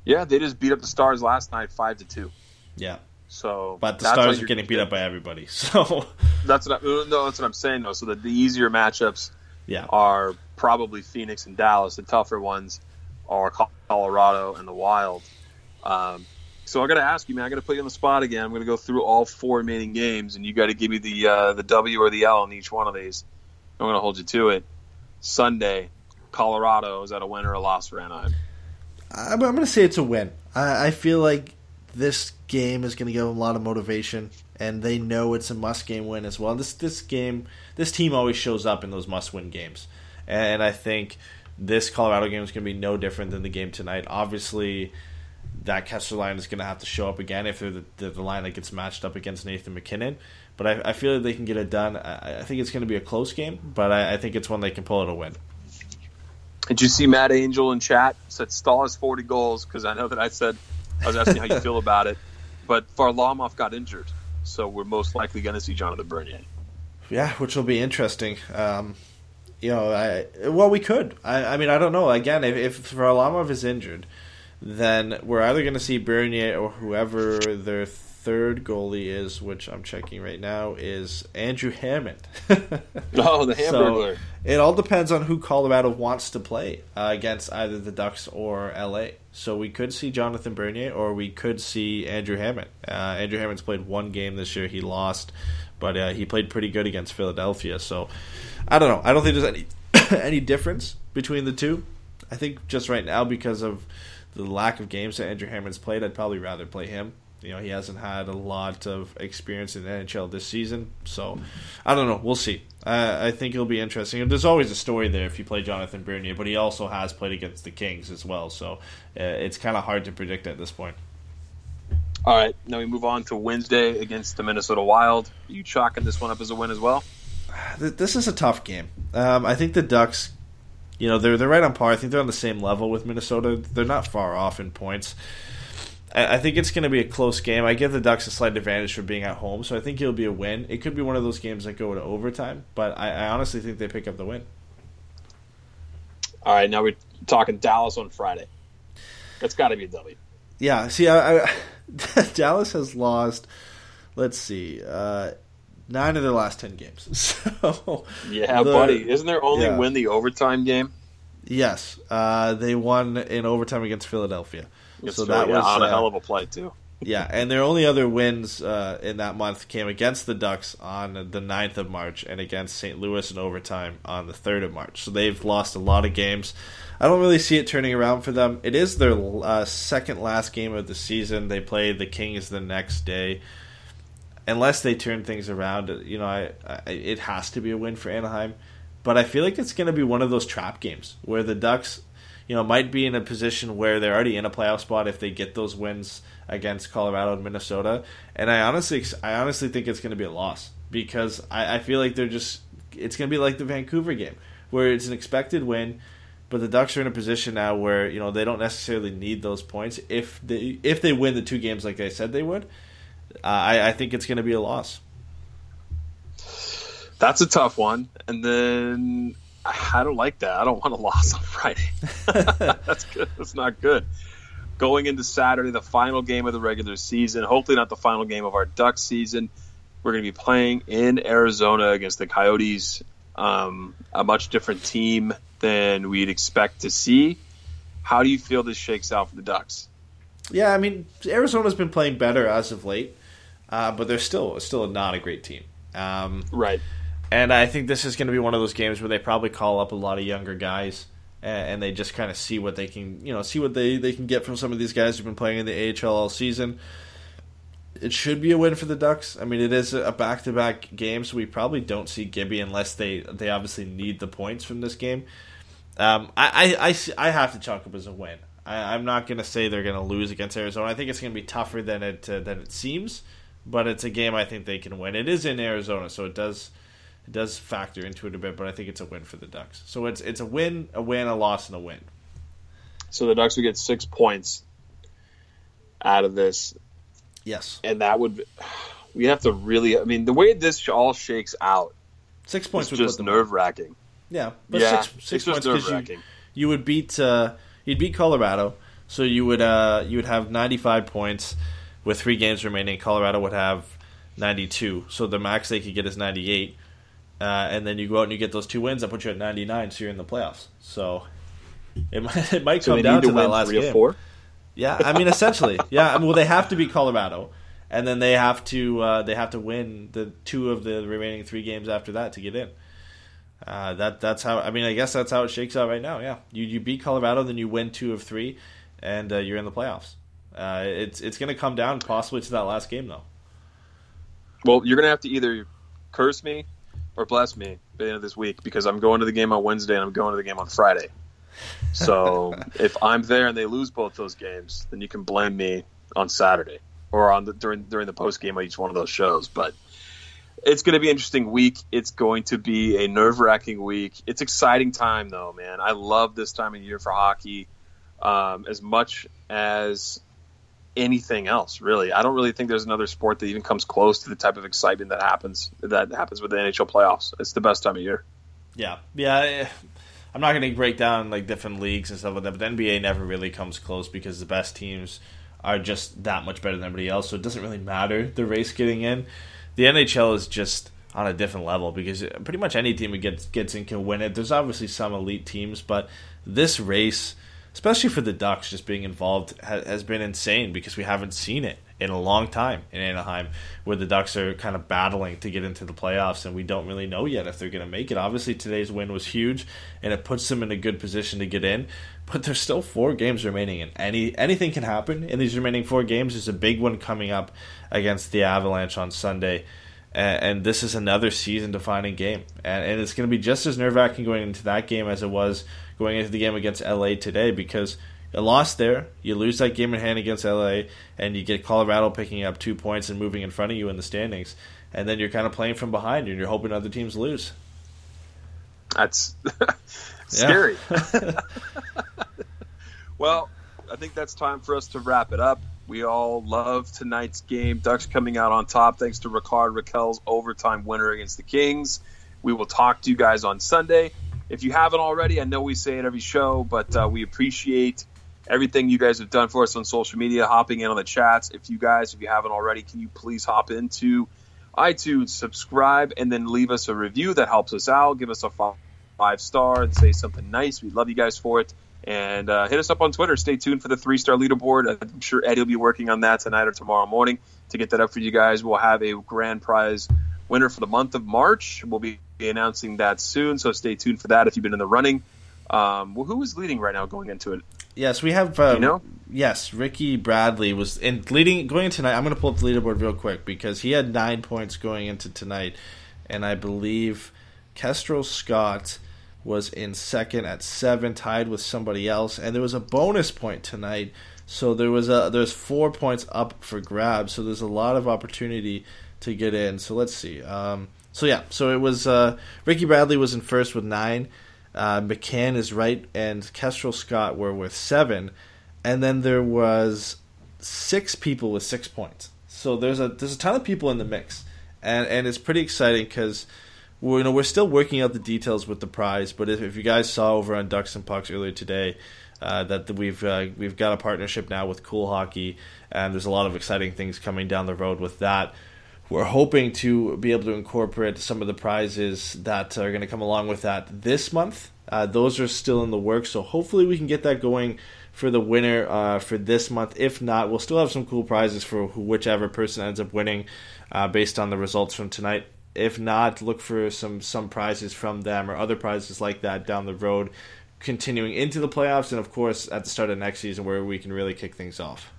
Yeah, they just beat up the Stars last night, five to two. Yeah. So, but the Stars are getting beat up by everybody. So that's what I, no, that's what I'm saying though. So the, the easier matchups, yeah, are probably Phoenix and Dallas. The tougher ones are Colorado and the Wild. Um, so I got to ask you, man. I got to put you on the spot again. I'm going to go through all four remaining games, and you got to give me the uh, the W or the L in each one of these. I'm going to hold you to it. Sunday, Colorado is that a win or a loss for Anaheim? I'm, I'm going to say it's a win. I, I feel like this game is going to give them a lot of motivation, and they know it's a must-game win as well. This this game, this team always shows up in those must-win games, and I think this Colorado game is going to be no different than the game tonight. Obviously, that Kesler line is going to have to show up again if they're the, the, line that gets matched up against Nathan MacKinnon. But I, I feel like they can get it done. I, I think it's going to be a close game, but I, I think it's one they can pull it a win. Did you see Matt Angel in chat said Staal has 40 goals? Because I know that I said I was asking how you feel about it, but Varlamov got injured, so we're most likely going to see Jonathan Bernier. Yeah, which will be interesting. Um, you know, I well, we could. I, I mean, I don't know. Again, if, if Varlamov is injured, then we're either going to see Bernier or whoever their third goalie is, which I'm checking right now, is Andrew Hammond. oh, the Hamburglar. So it all depends on who Colorado wants to play uh, against either the Ducks or LA. So we could see Jonathan Bernier or we could see Andrew Hammond. Uh, Andrew Hammond's played one game this year. He lost, but uh, he played pretty good against Philadelphia. So I don't know. I don't think there's any any difference between the two. I think just right now because of the lack of games that Andrew Hammond's played, I'd probably rather play him. You know, he hasn't had a lot of experience in the NHL this season, so I don't know. We'll see. Uh, I think it'll be interesting. There's always a story there if you play Jonathan Bernier, but he also has played against the Kings as well, so uh, it's kind of hard to predict at this point. All right, now we move on to Wednesday against the Minnesota Wild. Are you chalking this one up as a win as well? This is a tough game. Um, I think the Ducks, you know, they're they're right on par. I think they're on the same level with Minnesota. They're not far off in points. I think it's going to be a close game. I give the Ducks a slight advantage for being at home, so I think it'll be a win. It could be one of those games that go to overtime, but I, I honestly think they pick up the win. All right, now we're talking Dallas on Friday. That's got to be a W. Yeah, see, I, I, Dallas has lost. Let's see, uh, nine of their last ten games. So yeah, the, buddy, isn't there only yeah. win the overtime game? Yes, uh, they won in overtime against Philadelphia. It's so that was on a uh, hell of a play too. yeah, and their only other wins uh, in that month came against the Ducks on the 9th of March and against St. Louis in overtime on the 3rd of March. So they've lost a lot of games. I don't really see it turning around for them. It is their uh, second last game of the season. They play the Kings the next day. Unless they turn things around, you know, I, I, it has to be a win for Anaheim. But I feel like it's going to be one of those trap games where the Ducks, you know, might be in a position where they're already in a playoff spot if they get those wins against Colorado and Minnesota. And I honestly, I honestly think it's going to be a loss because I, I feel like they're just, it's going to be like the Vancouver game where it's an expected win but the Ducks are in a position now where you know they don't necessarily need those points if they if they win the two games like they said they would. I, I think it's going to be a loss. That's a tough one, and then I don't like that. I don't want a loss on Friday. That's good. That's not good. Going into Saturday, the final game of the regular season. Hopefully, not the final game of our Duck season. We're going to be playing in Arizona against the Coyotes, um, a much different team than we'd expect to see. How do you feel this shakes out for the Ducks? Yeah, I mean Arizona's been playing better as of late, uh, but they're still still not a great team. Um, right. And I think this is going to be one of those games where they probably call up a lot of younger guys and, they just kind of see what they can, you know, see what they, they can get from some of these guys who've been playing in the AHL all season. It should be a win for the Ducks. I mean, it is a back to back game, so we probably don't see Gibby unless they they obviously need the points from this game. Um, I, I, I, I have to chalk up as a win. I, am not going to say they're going to lose against Arizona. I think it's going to be tougher than it uh, than it seems, but it's a game I think they can win. It is in Arizona, so it does it does factor into it a bit. But I think it's a win for the Ducks. So it's it's a win, a win, a loss, and a win. So the Ducks would get six points out of this. Yes, and that would we have to really. I mean, the way this all shakes out, six points is just nerve wracking. Yeah, but yeah, six, six points because you, you would beat uh, you'd beat Colorado, so you would uh, you would have ninety five points with three games remaining. Colorado would have ninety two, so the max they could get is ninety eight, uh, and then you go out and you get those two wins. That put you at ninety nine, so you're in the playoffs. So it might it might so come down to, to that last game. Four? Yeah, I mean essentially, yeah. I mean, well, they have to beat Colorado, and then they have to uh, they have to win the two of the remaining three games after that to get in. Uh, that that's how I mean I guess that's how it shakes out right now. Yeah, you you beat Colorado, then you win two of three, and uh, you're in the playoffs. Uh, it's it's going to come down possibly to that last game though. Well, you're going to have to either curse me or bless me by the end of this week because I'm going to the game on Wednesday and I'm going to the game on Friday. So if I'm there and they lose both those games, then you can blame me on Saturday or on the during during the post game of each one of those shows. But it's going to be an interesting week. It's going to be a nerve wracking week. It's exciting time though, man. I love this time of year for hockey um, as much as anything else. Really, I don't really think there's another sport that even comes close to the type of excitement that happens that happens with the NHL playoffs. It's the best time of year. Yeah, yeah. Eh, I'm not going to break down like different leagues and stuff like that, but NBA never really comes close because the best teams are just that much better than everybody else. So it doesn't really matter the race getting in the NHL is just on a different level because pretty much any team who gets gets in can win it. There's obviously some elite teams, but this race, especially for the Ducks, just being involved has been insane because we haven't seen it in a long time in Anaheim, where the Ducks are kind of battling to get into the playoffs, and we don't really know yet if they're going to make it. Obviously, today's win was huge, and it puts them in a good position to get in. But there's still four games remaining, and any anything can happen in these remaining four games. There's a big one coming up against the Avalanche on Sunday. And, this is another season-defining game, and, and it's going to be just as nerve-wracking going into that game as it was going into the game against LA today because a loss there. You lose that game in hand against LA, and you get Colorado picking up two points and moving in front of you in the standings. And then you're kind of playing from behind, and you're hoping other teams lose. That's scary. well, I think that's time for us to wrap it up. We all love tonight's game. Ducks coming out on top thanks to Rickard Rakell's overtime winner against the Kings. We will talk to you guys on Sunday. If you haven't already, I know we say it every show, but uh, we appreciate everything you guys have done for us on social media, hopping in on the chats. If you guys, if you haven't already, can you please hop into iTunes, subscribe, and then leave us a review. That helps us out. Give us a five star and say something nice. We love you guys for it. And uh, hit us up on Twitter. Stay tuned for the three star leaderboard. I'm sure Eddie will be working on that tonight or tomorrow morning to get that up for you guys. We'll have a grand prize winner for the month of March. We'll be announcing that soon, so stay tuned for that if you've been in the running. Um, well, who is leading right now going into it? Yes, we have. Um, you know? Yes, Ricky Bradley was in leading going into tonight. I'm going to pull up the leaderboard real quick because he had nine points going into tonight, and I believe Kestrel Scott was in second at seven, tied with somebody else, and there was a bonus point tonight. So there was a there's four points up for grabs. So there's a lot of opportunity to get in. So let's see. Um, so yeah, so it was uh, Ricky Bradley was in first with nine. Uh, McCann is right, and Kestrel Scott were with seven, and then there was six people with six points. So there's a there's a ton of people in the mix, and and it's pretty exciting because we're, you know we're still working out the details with the prize. But if, if you guys saw over on Ducks and Pucks earlier today, uh, that we've uh, we've got a partnership now with Cool Hockey, and there's a lot of exciting things coming down the road with that we're hoping to be able to incorporate some of the prizes that are going to come along with that this month. Uh, those are still in the works, so hopefully we can get that going for the winner uh, for this month. If not, we'll still have some cool prizes for whichever person ends up winning uh, based on the results from tonight. If not, look for some some prizes from them or other prizes like that down the road, continuing into the playoffs, and of course at the start of next season where we can really kick things off.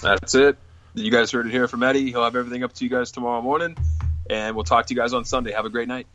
That's it. You guys heard it here from Eddie. He'll have everything up to you guys tomorrow morning. And we'll talk to you guys on Sunday. Have a great night.